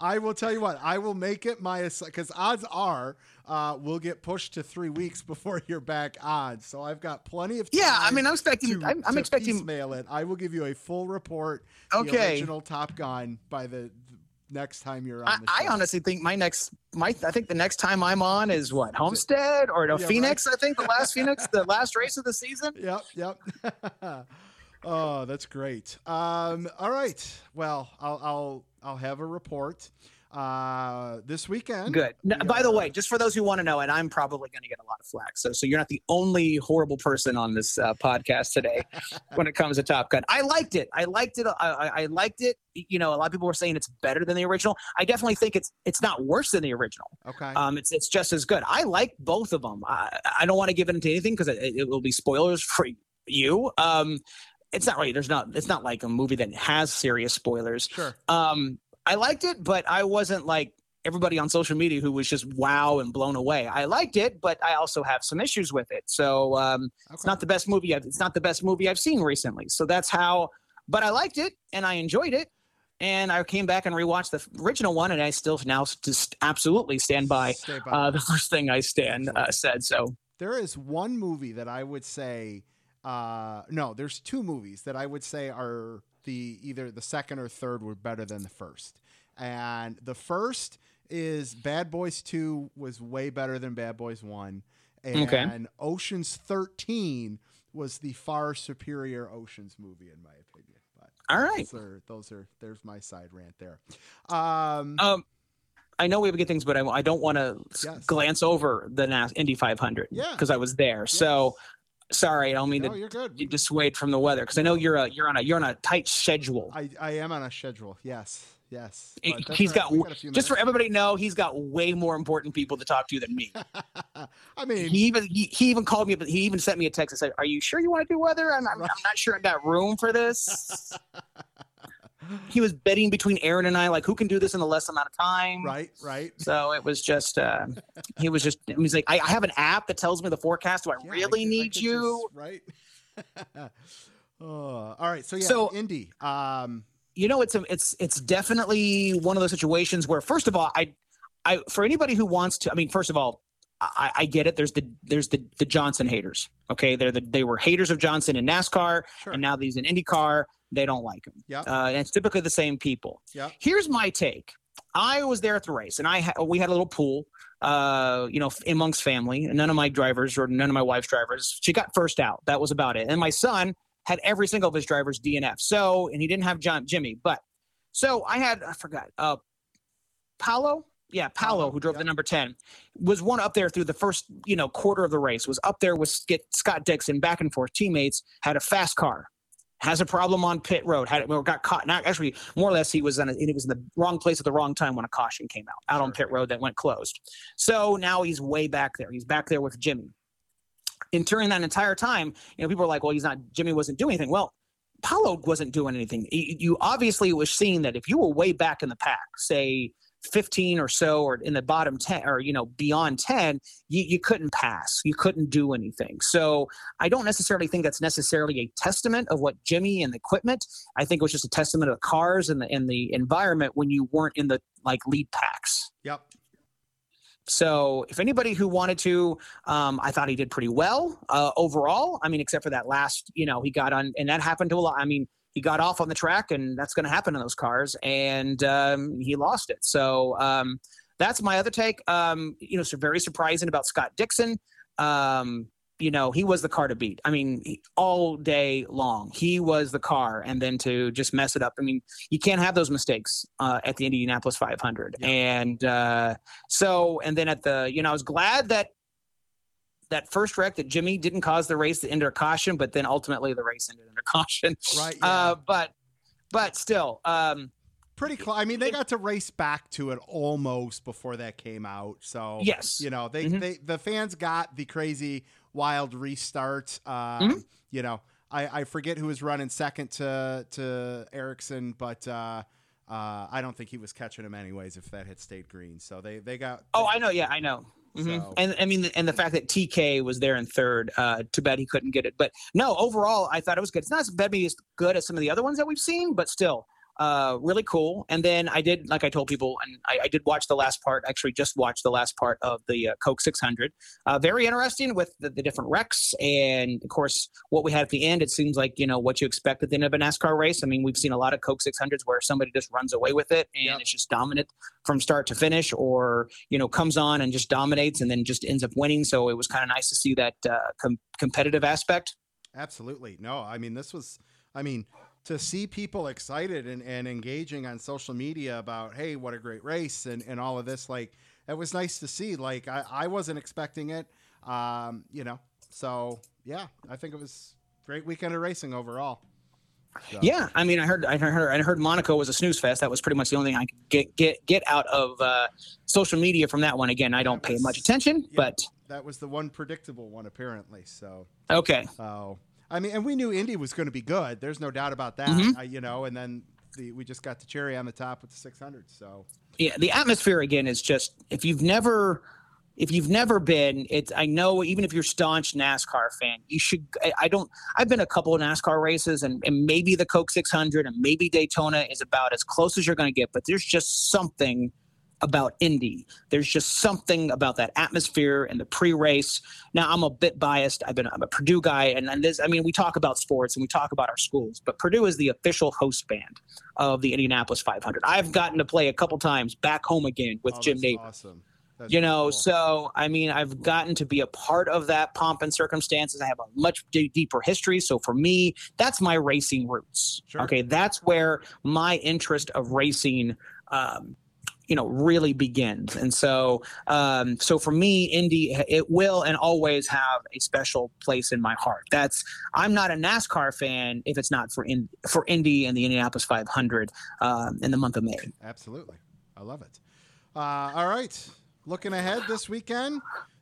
I will tell you what, I will make it my because odds are uh, we'll get pushed to three weeks before you're back on. So I've got plenty of time. yeah i mean i'm expecting to, i'm, I'm to expecting mail it. I will give you a full report. Okay. The original Top Gun by the, the next time you're on I, I honestly think my next my I think the next time I'm on is what Homestead or no Yeah, Phoenix. I think the last Phoenix, the last race of the season. Yep, yep. Oh, that's great. Um, all right. Well, I'll I'll I'll have a report uh, this weekend. Good. No, we by the way, just for those who want to know, and I'm probably going to get a lot of flack. So, so you're not the only horrible person on this uh, podcast today when it comes to Top Gun. I liked it. I liked it. I, I, I liked it. You know, a lot of people were saying it's better than the original. I definitely think it's it's not worse than the original. Okay. Um, it's it's just as good. I like both of them. I, I don't want to give it into anything because it, it will be spoilers for you. Um, it's not really. There's not. It's not like a movie that has serious spoilers. sure. Um, I liked it, but I wasn't like everybody on social media who was just wow and blown away. I liked it, but I also have some issues with it. So um, it's not the best movie. I've, it's not the best movie I've seen recently. So that's how. But I liked it and I enjoyed it. And I came back and rewatched the original one, and I still now just absolutely stand by by. uh, the first thing I stand uh, said. So there is one movie that I would say, uh, no, there's two movies that I would say are the either the second or third were better than the first. And the first is Bad Boys 2 was way better than Bad Boys 1. And Okay. Ocean's 13 was the far superior Ocean's movie, in my opinion. But all right. those are, those are, there's my side rant there. Um, Um, I know we have good things, but I, I don't want to Yes. glance over the NAS, Indy 500 Yeah. because I was there. So sorry, I don't mean no, to you're good. you dissuade from the weather because I know you're a you're on a you're on a tight schedule. I, I am on a schedule. Yes. Yes. But he's right. got We w- a few just for everybody to know, he's got way more important people to talk to than me. I mean, He even he, he even called me, but he even sent me a text and said, "Are you sure you want to do weather? I'm, I'm, I'm not sure I got room for this." he was betting between Aaron and I, like who can do this in the less amount of time. right, right. So it was just, uh, he was just, he was like, I, I have an app that tells me the forecast. Do I Yeah, I really could- I need could you? just- right. oh, all right. So yeah, So- Indy. Um, you know it's a, it's it's definitely one of those situations where first of all i i for anybody who wants to i mean first of all i i get it there's the there's the the johnson haters okay they're the they were haters of johnson in nascar sure. and now these in indycar they don't like him Yeah, uh, and it's typically the same people Yeah. here's my take i was there at the race and i ha- we had a little pool uh you know amongst family none of my drivers or none of my wife's drivers she got first out that was about it and my son had every single of his drivers DNF. So, and he didn't have John Jimmie, but so I had I forgot uh Palou, yeah, Palou, who drove yeah. the number ten, was one up there through the first you know quarter of the race. Was up there with Scott Dixon, back and forth teammates. Had a fast car. Has a problem on pit road. Had or got caught. Not actually, more or less, he was. A, he was in the wrong place at the wrong time when a caution came out out on pit road that went closed. So now he's way back there. He's back there with Jimmie. And during that entire time, you know, people are like, "Well, he's not. Jimmie wasn't doing anything." Well, Palou wasn't doing anything. You obviously was seeing that if you were way back in the pack, say 15 or so, or in the bottom 10, or you know beyond 10, you, you couldn't pass. You couldn't do anything. So I don't necessarily think that's necessarily a testament of what Jimmie and the equipment. I think it was just a testament of the cars and the and the environment when you weren't in the like lead packs. Yep. So if anybody who wanted to, um, I thought he did pretty well uh, overall. I mean, except for that last, you know, he got on, and that happened to a lot. I mean, he got off on the track, and that's going to happen in those cars, and um, he lost it. So um, that's my other take. Um, you know, so very surprising about Scott Dixon. Um, you know, he was the car to beat. I mean, he, all day long, he was the car, and then to just mess it up. I mean, you can't have those mistakes uh, at the Indianapolis 500, Yeah. and. Uh, so, and then at the, you know, I was glad that that first wreck that Jimmie didn't cause the race to end under caution, but then ultimately the race ended under caution. Right. Yeah. Uh, but, but still, um, Pretty close. I mean, they got to race back to it almost before that came out. So yes, you know they, Mhm. they the fans got the crazy wild restart um, Mhm. you know I, I forget who was running second to to Ericsson but uh, uh, I don't think he was catching him anyways if that had stayed green so they they got Oh, I know. Yeah, I know. Mhm. So- And I mean, and the fact that TK was there in third, uh, too bad he couldn't get it. But no, overall, I thought it was good. It's not as maybe as good as some of the other ones that we've seen, but still, uh, really cool. And then I did, like I told people, and I, I did watch the last part. Actually, just watched the last part of the uh, Coke 600. Uh, very interesting with the, the different wrecks, and of course, what we had at the end. It seems like you know what you expect at the end of a NASCAR race. I mean, we've seen a lot of Coke 600s where somebody just runs away with it, and Yep. it's just dominant from start to finish, or you know comes on and just dominates and then just ends up winning. So it was kind of nice to see that uh, com- competitive aspect. absolutely no I mean this was I mean, to see people excited and, and engaging on social media about, hey, what a great race and, and all of this, like, it was nice to see. Like, I, I wasn't expecting it, um, you know. So, yeah, I think it was great weekend of racing overall. So, Yeah, I mean, I heard, I heard, I heard Monaco was a snooze fest. That was pretty much the only thing I could get get get out of uh, social media from that one. Again, I don't pay much attention, Yeah. but That was the one predictable one, apparently. So, okay. Oh, I mean, and we knew Indy was going to be good. There's no doubt about that. Mhm. Uh, you know, and then the, we just got the cherry on the top with the 600. So yeah the atmosphere again is just if you've never if you've never been it's i know even if you're staunch nascar fan you should I, I don't i've been a couple of nascar races and, and maybe the coke 600 and maybe daytona is about as close as you're going to get but there's just something about indy there's just something about that atmosphere and the pre-race. Now i'm a bit biased. I've been i'm a purdue guy and, and this i mean we talk about sports and we talk about our schools but purdue is the official host band of the indianapolis 500 i've gotten to play a couple times back home again with oh, Jim Nabors Awesome. That's you know cool. so i mean i've gotten to be a part of that pomp and circumstances. I have a much d- deeper history. So for me that's my racing roots. Sure. okay that's where my interest of racing um, you know really begins and so um, so for me indy it will and always have a special place in my heart that's i'm not a nascar fan if it's not for in for indy and the indianapolis 500 um, in the month of may Absolutely. I love it. Uh, all right. Looking ahead this weekend,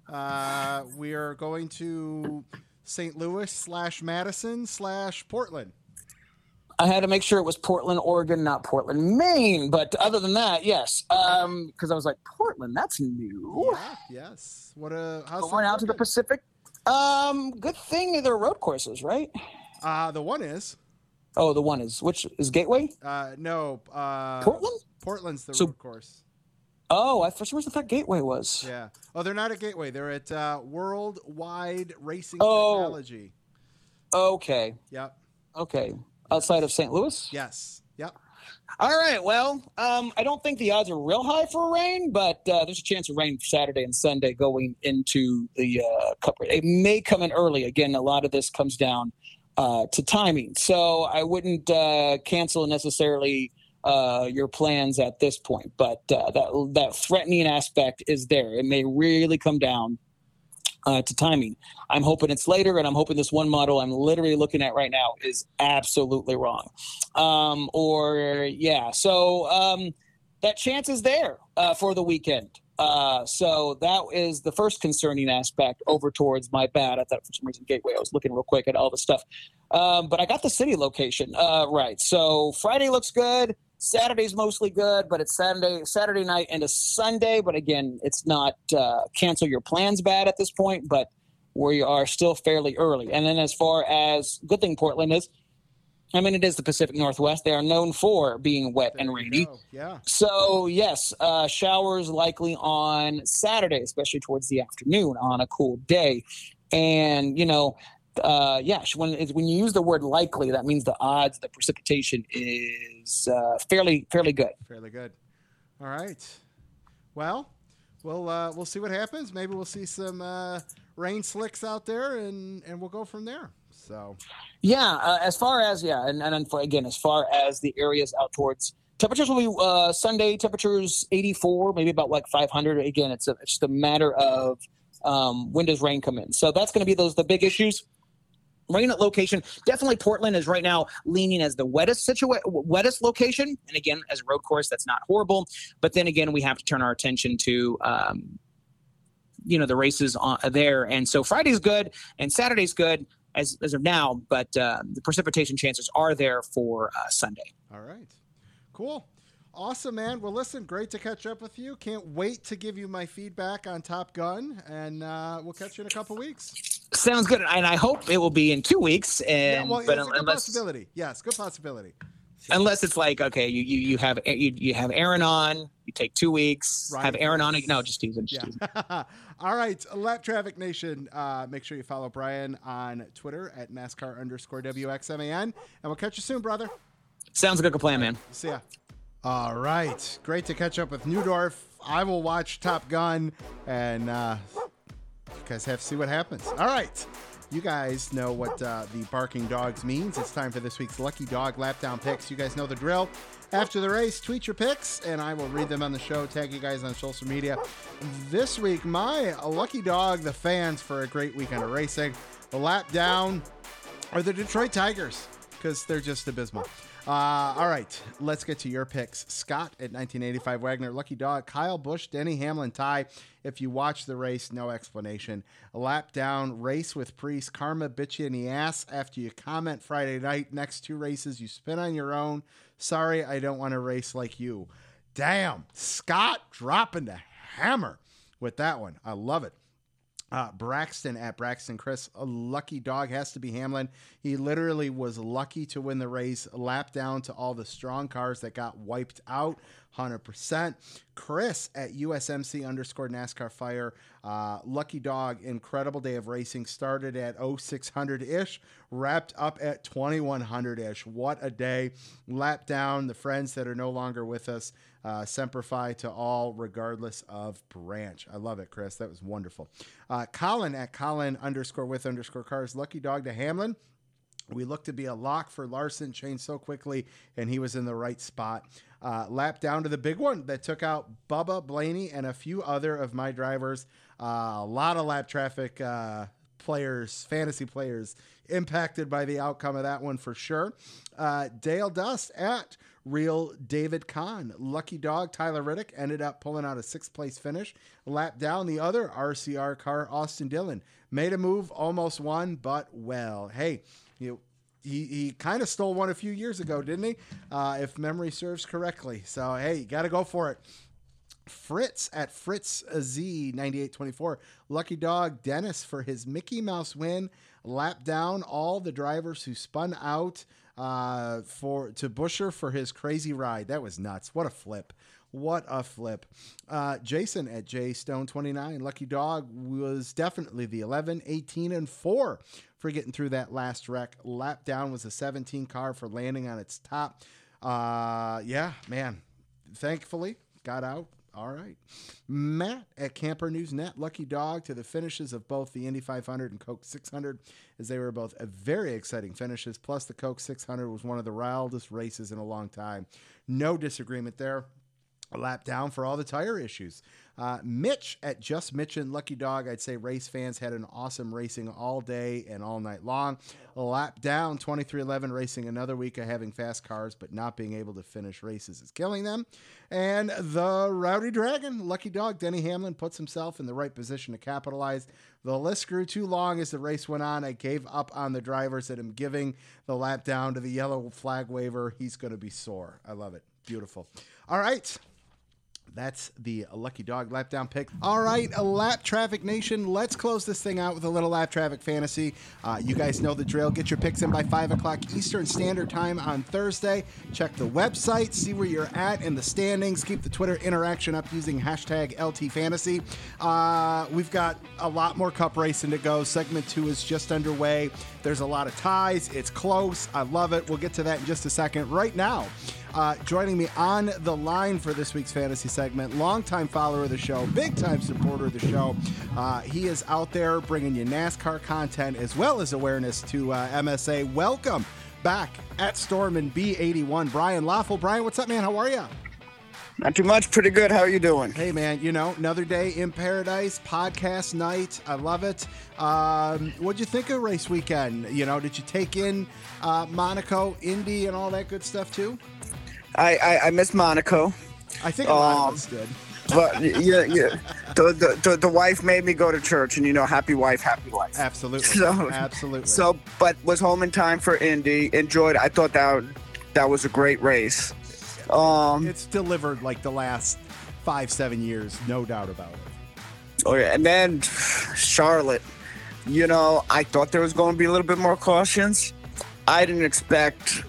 uh, we are going to St. Louis slash Madison slash Portland. I had to make sure it was Portland, Oregon, not Portland, Maine. But other than that, yes, because I was like Portland, that's new. Yeah. Yes. What a how's Going out to the? Pacific. Um, good thing they're road courses, right? Uh, the one is Oh, the one is which is Gateway, uh, no uh, Portland. Portland's the So- road course. Oh, I for some reason thought Gateway was. Yeah. Oh, they're not at Gateway. They're at uh, Worldwide Racing Oh. Technology. Okay, Yep. okay, outside of St. Louis. Yes. Yep. All right. Well, um, I don't think the odds are real high for rain, but uh, there's a chance of rain for Saturday and Sunday going into the uh, cup. It may come in early. Again, a lot of this comes down uh, to timing, so I wouldn't uh, cancel necessarily uh, your plans at this point. But uh, that that threatening aspect is there. It may really come down uh, to timing. I'm hoping it's later, and I'm hoping this one model I'm literally looking at right now is absolutely wrong. Um, or yeah, so um, that chance is there uh, for the weekend. Uh, so that is the first concerning aspect over towards my bad. I thought for some reason Gateway. I was looking real quick at all the stuff, um, but I got the city location uh, right. So Friday looks good. Saturday's mostly good, but it's Saturday, Saturday night into Sunday. But again, it's not uh, cancel your plans bad at this point, but we are still fairly early. And then as far as good thing Portland is, I mean, it is the Pacific Northwest. They are known for being wet and There you rainy. Yeah. So yes, uh, showers likely on Saturday, especially towards the afternoon on a cool day. And you know, uh, yeah, when when you use the word likely, that means the odds, the precipitation is uh, fairly fairly good. Fairly good. All right. Well, we'll uh, we'll see what happens. Maybe we'll see some uh, rain slicks out there, and and we'll go from there. So Yeah, uh, as far as yeah, and, and then for, again, as far as the areas out towards temperatures will be uh, Sunday temperatures 84, maybe about like 500. Again, it's, a, it's just a matter of um, when does rain come in. So that's going to be those the big issues. Rain location, definitely Portland is right now leaning as the wettest situa- wettest location. And again, as a road course, that's not horrible. But then again, we have to turn our attention to um, you know the races on there. And so Friday's good and Saturday's good as, as of now, but uh, the precipitation chances are there for uh, Sunday. all right, cool, awesome, man. Well, listen, great to catch up with you. Can't wait to give you my feedback on Top Gun, and uh, we'll catch you in a couple weeks. Sounds good, and I hope it will be in two weeks. Yeah, And well, but it's a good unless possibility. Yes, good possibility. unless it's like okay, you you, you have you, you have Aaron on, you take two weeks, Right. have Aaron on. No, just teasing. Just teasing. Yeah. All right, Lapped Traffic Nation. Uh, make sure you follow Brian on Twitter at NASCAR underscore WXMAN, and we'll catch you soon, brother. Sounds like a good plan, man. See ya. All right. Great to catch up with Neudorff. I will watch Top Gun and uh, you guys have to see what happens. All right. You guys know what uh, the barking dogs means. It's time for this week's Lucky Dog Lap Down picks. You guys know the drill. After the race, tweet your picks, and I will read them on the show. Tag you guys on social media. This week, my lucky dog, the fans, for a great weekend of racing. The lap down are the Detroit Tigers because they're just abysmal. Uh, all right, let's get to your picks. Scott at 1985 Wagner, Lucky Dog, Kyle Busch, Denny Hamlin, Ty. If you watch the race, no explanation. A lap down, race with Priest, Karma bit you in the ass after you comment Friday night. Next two races, you spin on your own. Sorry, I don't want to race like you. Damn, Scott dropping the hammer with that one. I love it. Uh, Braxton at Braxton Chris, a lucky dog has to be Hamlin. He literally was lucky to win the race, lap down to all the strong cars that got wiped out. 100%. Chris at USMC underscore NASCAR Fire. Uh, lucky dog, incredible day of racing. Started at 0600 ish, wrapped up at 2100 ish. What a day. Lap down the friends that are no longer with us. Uh, Semper Fi to all, regardless of branch. I love it, Chris. That was wonderful. Uh, Colin at Colin underscore with underscore cars. Lucky dog to Hamlin. We looked to be a lock for Larson, changed so quickly, and he was in the right spot. Uh, lap down to the big one that took out Bubba Blaney and a few other of my drivers. Uh, a lot of lapped traffic uh, players, fantasy players, impacted by the outcome of that one for sure. Uh, Dale Dust at Real David Kahn. Lucky dog Tyler Reddick ended up pulling out a sixth place finish. Lap down the other RCR car, Austin Dillon. Made a move, almost won, but well, hey, you he, he kind of stole one a few years ago, didn't he? Uh, if memory serves correctly. So, hey, you got to go for it. Fritz at Fritz Z 9824. Lucky dog Dennis for his Mickey Mouse win. Lap down all the drivers who spun out uh, for to Buescher for his crazy ride. That was nuts. What a flip. What a flip. Uh, Jason at J Stone 29. Lucky Dog was definitely the 11, 18, and 4 for getting through that last wreck. Lap down was a 17 car for landing on its top. Uh, yeah, man. Thankfully, got out. All right. Matt at Camper News Net, lucky dog to the finishes of both the Indy 500 and Coke 600, as they were both very exciting finishes. Plus, the Coke 600 was one of the wildest races in a long time. No disagreement there a lap down for all the tire issues. Uh, Mitch at Just Mitch and Lucky Dog, I'd say race fans had an awesome racing all day and all night long. A lap down, 2311 racing another week of having fast cars, but not being able to finish races is killing them. And the Rowdy Dragon, Lucky Dog, Denny Hamlin puts himself in the right position to capitalize. The list grew too long as the race went on. I gave up on the drivers that am giving the lap down to the yellow flag waiver. He's going to be sore. I love it. Beautiful. All right. That's the lucky dog lap down pick. All right, lapped traffic nation. Let's close this thing out with a little lapped traffic fantasy. Uh, you guys know the drill. Get your picks in by five o'clock Eastern Standard Time on Thursday. Check the website, see where you're at in the standings. Keep the Twitter interaction up using hashtag LT Fantasy. Uh, we've got a lot more cup racing to go. Segment two is just underway. There's a lot of ties. It's close. I love it. We'll get to that in just a second. Right now. Uh, joining me on the line for this week's fantasy segment, longtime follower of the show, big time supporter of the show. Uh, he is out there bringing you NASCAR content as well as awareness to uh, MSA. Welcome back at Storm and B81, Brian Lawful. Brian, what's up, man? How are you? Not too much. Pretty good. How are you doing? Hey, man. You know, another day in paradise, podcast night. I love it. Um, what'd you think of race weekend? You know, did you take in uh, Monaco, Indy, and all that good stuff too? I I, I miss Monaco. I think a lot of us did. But yeah, yeah. The, the, the the wife made me go to church, and you know, happy wife, happy life. Absolutely. So- Absolutely. So, but was home in time for Indy. Enjoyed. it. I thought that that was a great race. Um. it's delivered like the last five, seven years, no doubt about it. Oh yeah, and then Charlotte. You know, I thought there was going to be a little bit more cautions. I didn't expect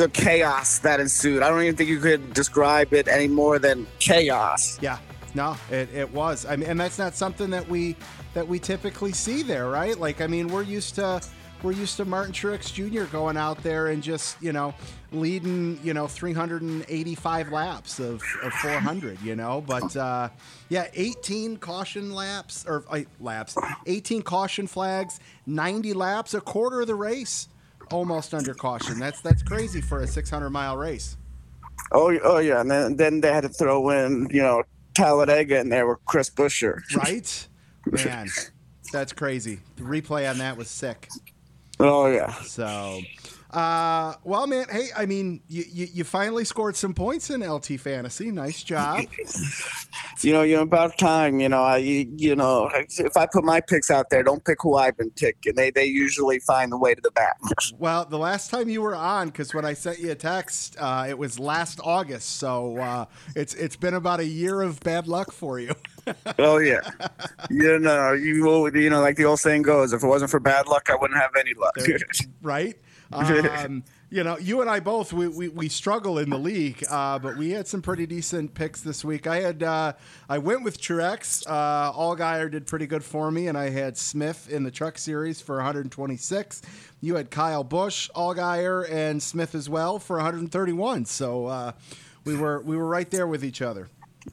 the chaos that ensued. I don't even think you could describe it any more than chaos. Yeah. No, it, it was. I mean, and that's not something that we that we typically see there, right? Like, I mean, we're used to we're used to Martin Truex Jr. going out there and just you know leading you know 385 laps of, of 400. You know, but uh, yeah, 18 caution laps or uh, laps, 18 caution flags, 90 laps, a quarter of the race almost under caution. That's that's crazy for a 600 mile race. Oh, oh yeah, and then then they had to throw in, you know, Talladega in there with Chris Buescher. Right, man, that's crazy. The replay on that was sick. Oh yeah. So, uh, well, man, hey, I mean, you, you, you finally scored some points in LT Fantasy. Nice job. You know, you're about time. You know, I, you know, if I put my picks out there, don't pick who I've been picking. They, they usually find the way to the back. Well, the last time you were on, because when I sent you a text, uh, it was last August. So uh, it's it's been about a year of bad luck for you. oh yeah. You know, you. You know, like the old saying goes, if it wasn't for bad luck, I wouldn't have any luck. Right? Um, you know, you and I both we, we, we struggle in the league, uh, but we had some pretty decent picks this week. I had uh, I went with Truex. Uh, Allgaier did pretty good for me, and I had Smith in the Truck Series for 126. You had Kyle Busch, Allgaier, and Smith as well for 131. So uh, we were we were right there with each other.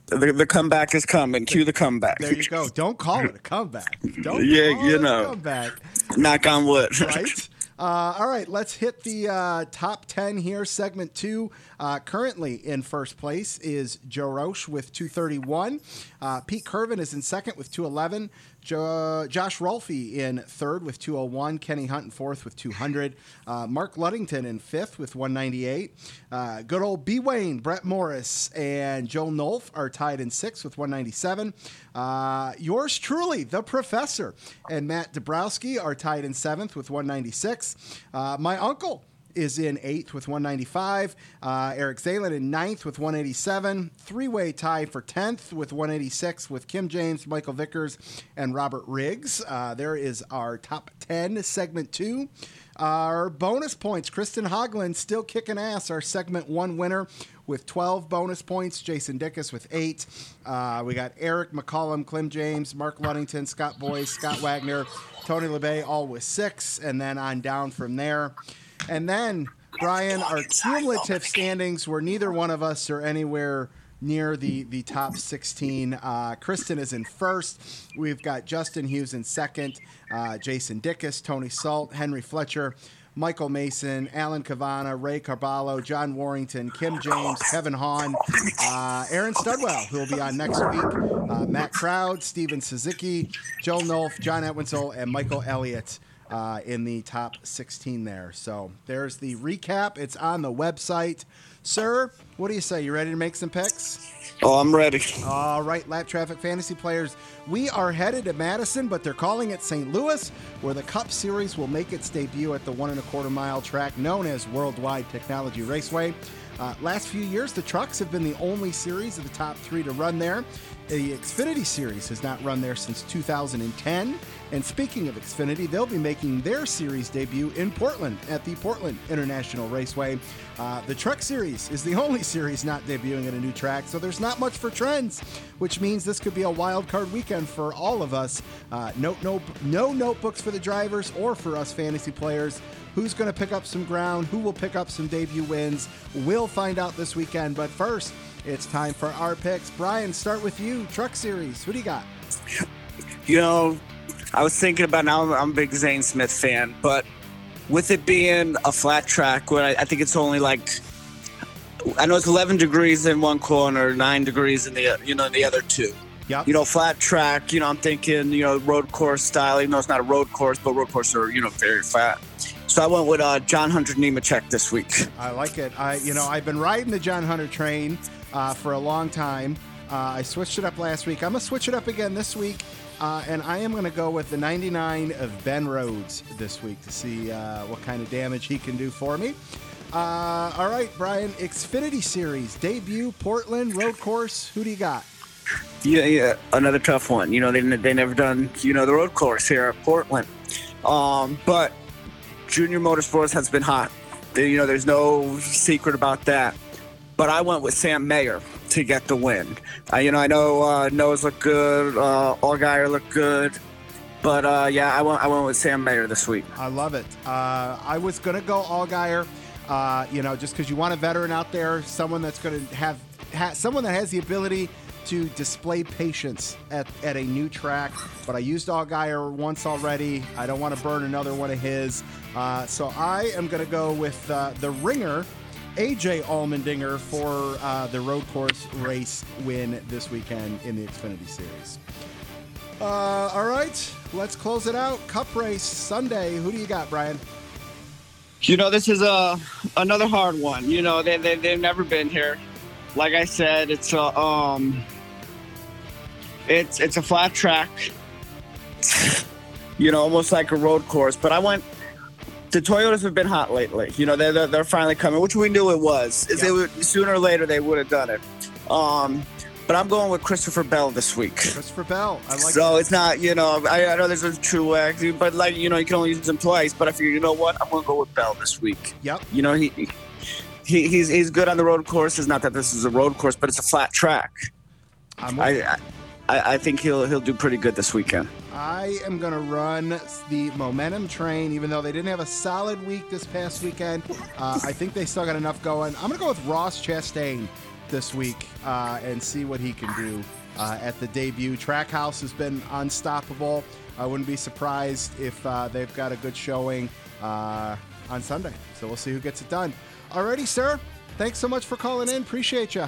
the, the comeback is coming. Cue the comeback. There you go. Don't call it a comeback. Don't Yeah, call you it a know. comeback. Knock on wood. right? Uh, all right, let's hit the uh, top 10 here. Segment two. Uh, currently in first place is Joe Roche with 231. Uh, Pete Curvin is in second with 211. Jo- Josh Rolfe in third with 201. Kenny Hunt in fourth with 200. Uh, Mark Luddington in fifth with 198. Uh, good old B. Wayne, Brett Morris, and Joe Nolf are tied in sixth with 197. Uh, yours truly, the professor, and Matt Dabrowski are tied in seventh with 196. Uh, my uncle is in eighth with 195. Uh, Eric Zalen in ninth with 187. Three way tie for 10th with 186 with Kim James, Michael Vickers, and Robert Riggs. Uh, there is our top 10, segment two. Our bonus points Kristen Hogland still kicking ass, our segment one winner with 12 bonus points. Jason Dickus with eight. Uh, we got Eric McCollum, Clem James, Mark Luddington, Scott Boyce, Scott Wagner, Tony LeBay, all with six, and then on down from there. And then, Brian, our cumulative standings where neither one of us are anywhere near the, the top 16. Uh, Kristen is in first. We've got Justin Hughes in second, uh, Jason Dickus, Tony Salt, Henry Fletcher. Michael Mason, Alan Cavana, Ray Carballo, John Warrington, Kim James, Kevin Hahn, uh, Aaron Studwell, who will be on next week, uh, Matt Crowd, Steven Suzuki, Joe Nolf, John Etwinsel, and Michael Elliott uh, in the top 16 there. So there's the recap. It's on the website. Sir, what do you say? You ready to make some picks? Oh, I'm ready. All right, Lapped Traffic Fantasy players, we are headed to Madison, but they're calling it St. Louis, where the Cup Series will make its debut at the one and a quarter mile track known as Worldwide Technology Raceway. Uh, last few years, the trucks have been the only series of the top three to run there. The Xfinity Series has not run there since 2010. And speaking of Xfinity, they'll be making their series debut in Portland at the Portland International Raceway. Uh, the Truck Series is the only series not debuting at a new track, so there's not much for trends, which means this could be a wild card weekend for all of us. Uh, note, no, no notebooks for the drivers or for us fantasy players. Who's going to pick up some ground? Who will pick up some debut wins? We'll find out this weekend. But first, it's time for our picks. Brian, start with you. Truck Series. Who do you got? You know, I was thinking about now. I'm a big Zane Smith fan, but with it being a flat track, where I, I think it's only like I know it's 11 degrees in one corner, nine degrees in the you know in the other two. Yep. You know, flat track. You know, I'm thinking you know road course style. Even though it's not a road course, but road courses are you know very flat. So I went with uh, John Hunter Nemechek this week. I like it. I, you know, I've been riding the John Hunter train uh, for a long time. Uh, I switched it up last week. I'm gonna switch it up again this week, uh, and I am gonna go with the 99 of Ben Rhodes this week to see uh, what kind of damage he can do for me. Uh, all right, Brian. Xfinity Series debut, Portland road course. Who do you got? Yeah, yeah, another tough one. You know, they they never done you know the road course here at Portland, um, but Junior Motorsports has been hot. There- You know, there's no secret about that. But I went with Sam Mayer to get the win. Uh, you know, I know uh, Noah's looked good, uh, Allgaier looked good, But uh, yeah, I went I went with Sam Mayer this week. I love it. Uh, I was going to go Allgaier, uh, you know, just because you want a veteran out there, someone that's going to have ha- someone that has the ability to display patience at, at a new track. But I used Allgaier once already. I don't want to burn another one of his. Uh, so I am going to go with the ringer. AJ Allmendinger for uh, the road course race win this weekend in the Xfinity Series. Uh, all right, let's close it out. Cup race Sunday. Who do you got, Brian? You know, this is a another hard one. You know, they, they they've never been here. Like I said, it's a um, it's it's a flat track. you know, almost like a road course. But I went. The Toyotas have been hot lately. You know, they're they're, finally coming, which we knew it was. Is Yeah. they would sooner or later they would have done it. Um, but I'm going with Christopher Bell this week. Christopher Bell. I like so it's not, you know, I, I know there's a Truex, but like, you know, you can only use them twice. But I figure, you know what, I'm gonna go with Bell this week. Yep. You know, he, he he's he's good on the road courses. Not that this is a road course, but it's a flat track. I'm with I I, I think he'll he'll do pretty good this weekend. I am going to run the momentum train, even though they didn't have a solid week this past weekend. Uh, I think they still got enough going. I'm going to go with Ross Chastain this week uh, and see what he can do uh, at the debut. Trackhouse has been unstoppable. I wouldn't be surprised if uh, they've got a good showing uh, on Sunday. So we'll see who gets it done. Alrighty, sir. Thanks so much for calling in. Appreciate you.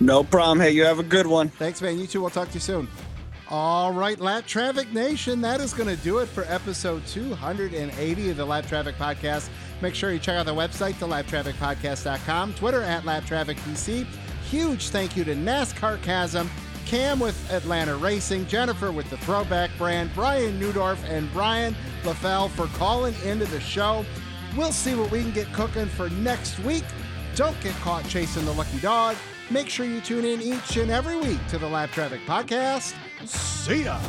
No problem. Hey, you have a good one. Thanks, man. You too. We'll talk to you soon. All right, Lapped Traffic Nation, that is going to do it for episode 280 of the Lapped Traffic Podcast. Make sure you check out the website, thelappedtrafficpodcast.com, Twitter at LappedTrafficPC. Huge thank you to NASCARCASM, Cam with Atlanta Racing, Jennifer with the Throwback brand, Brian Neudorff, and Brian LaFell for calling into the show. We'll see what we can get cooking for next week. Don't get caught chasing the lucky dog. Make sure you tune in each and every week to the Lapped Traffic Podcast. See ya.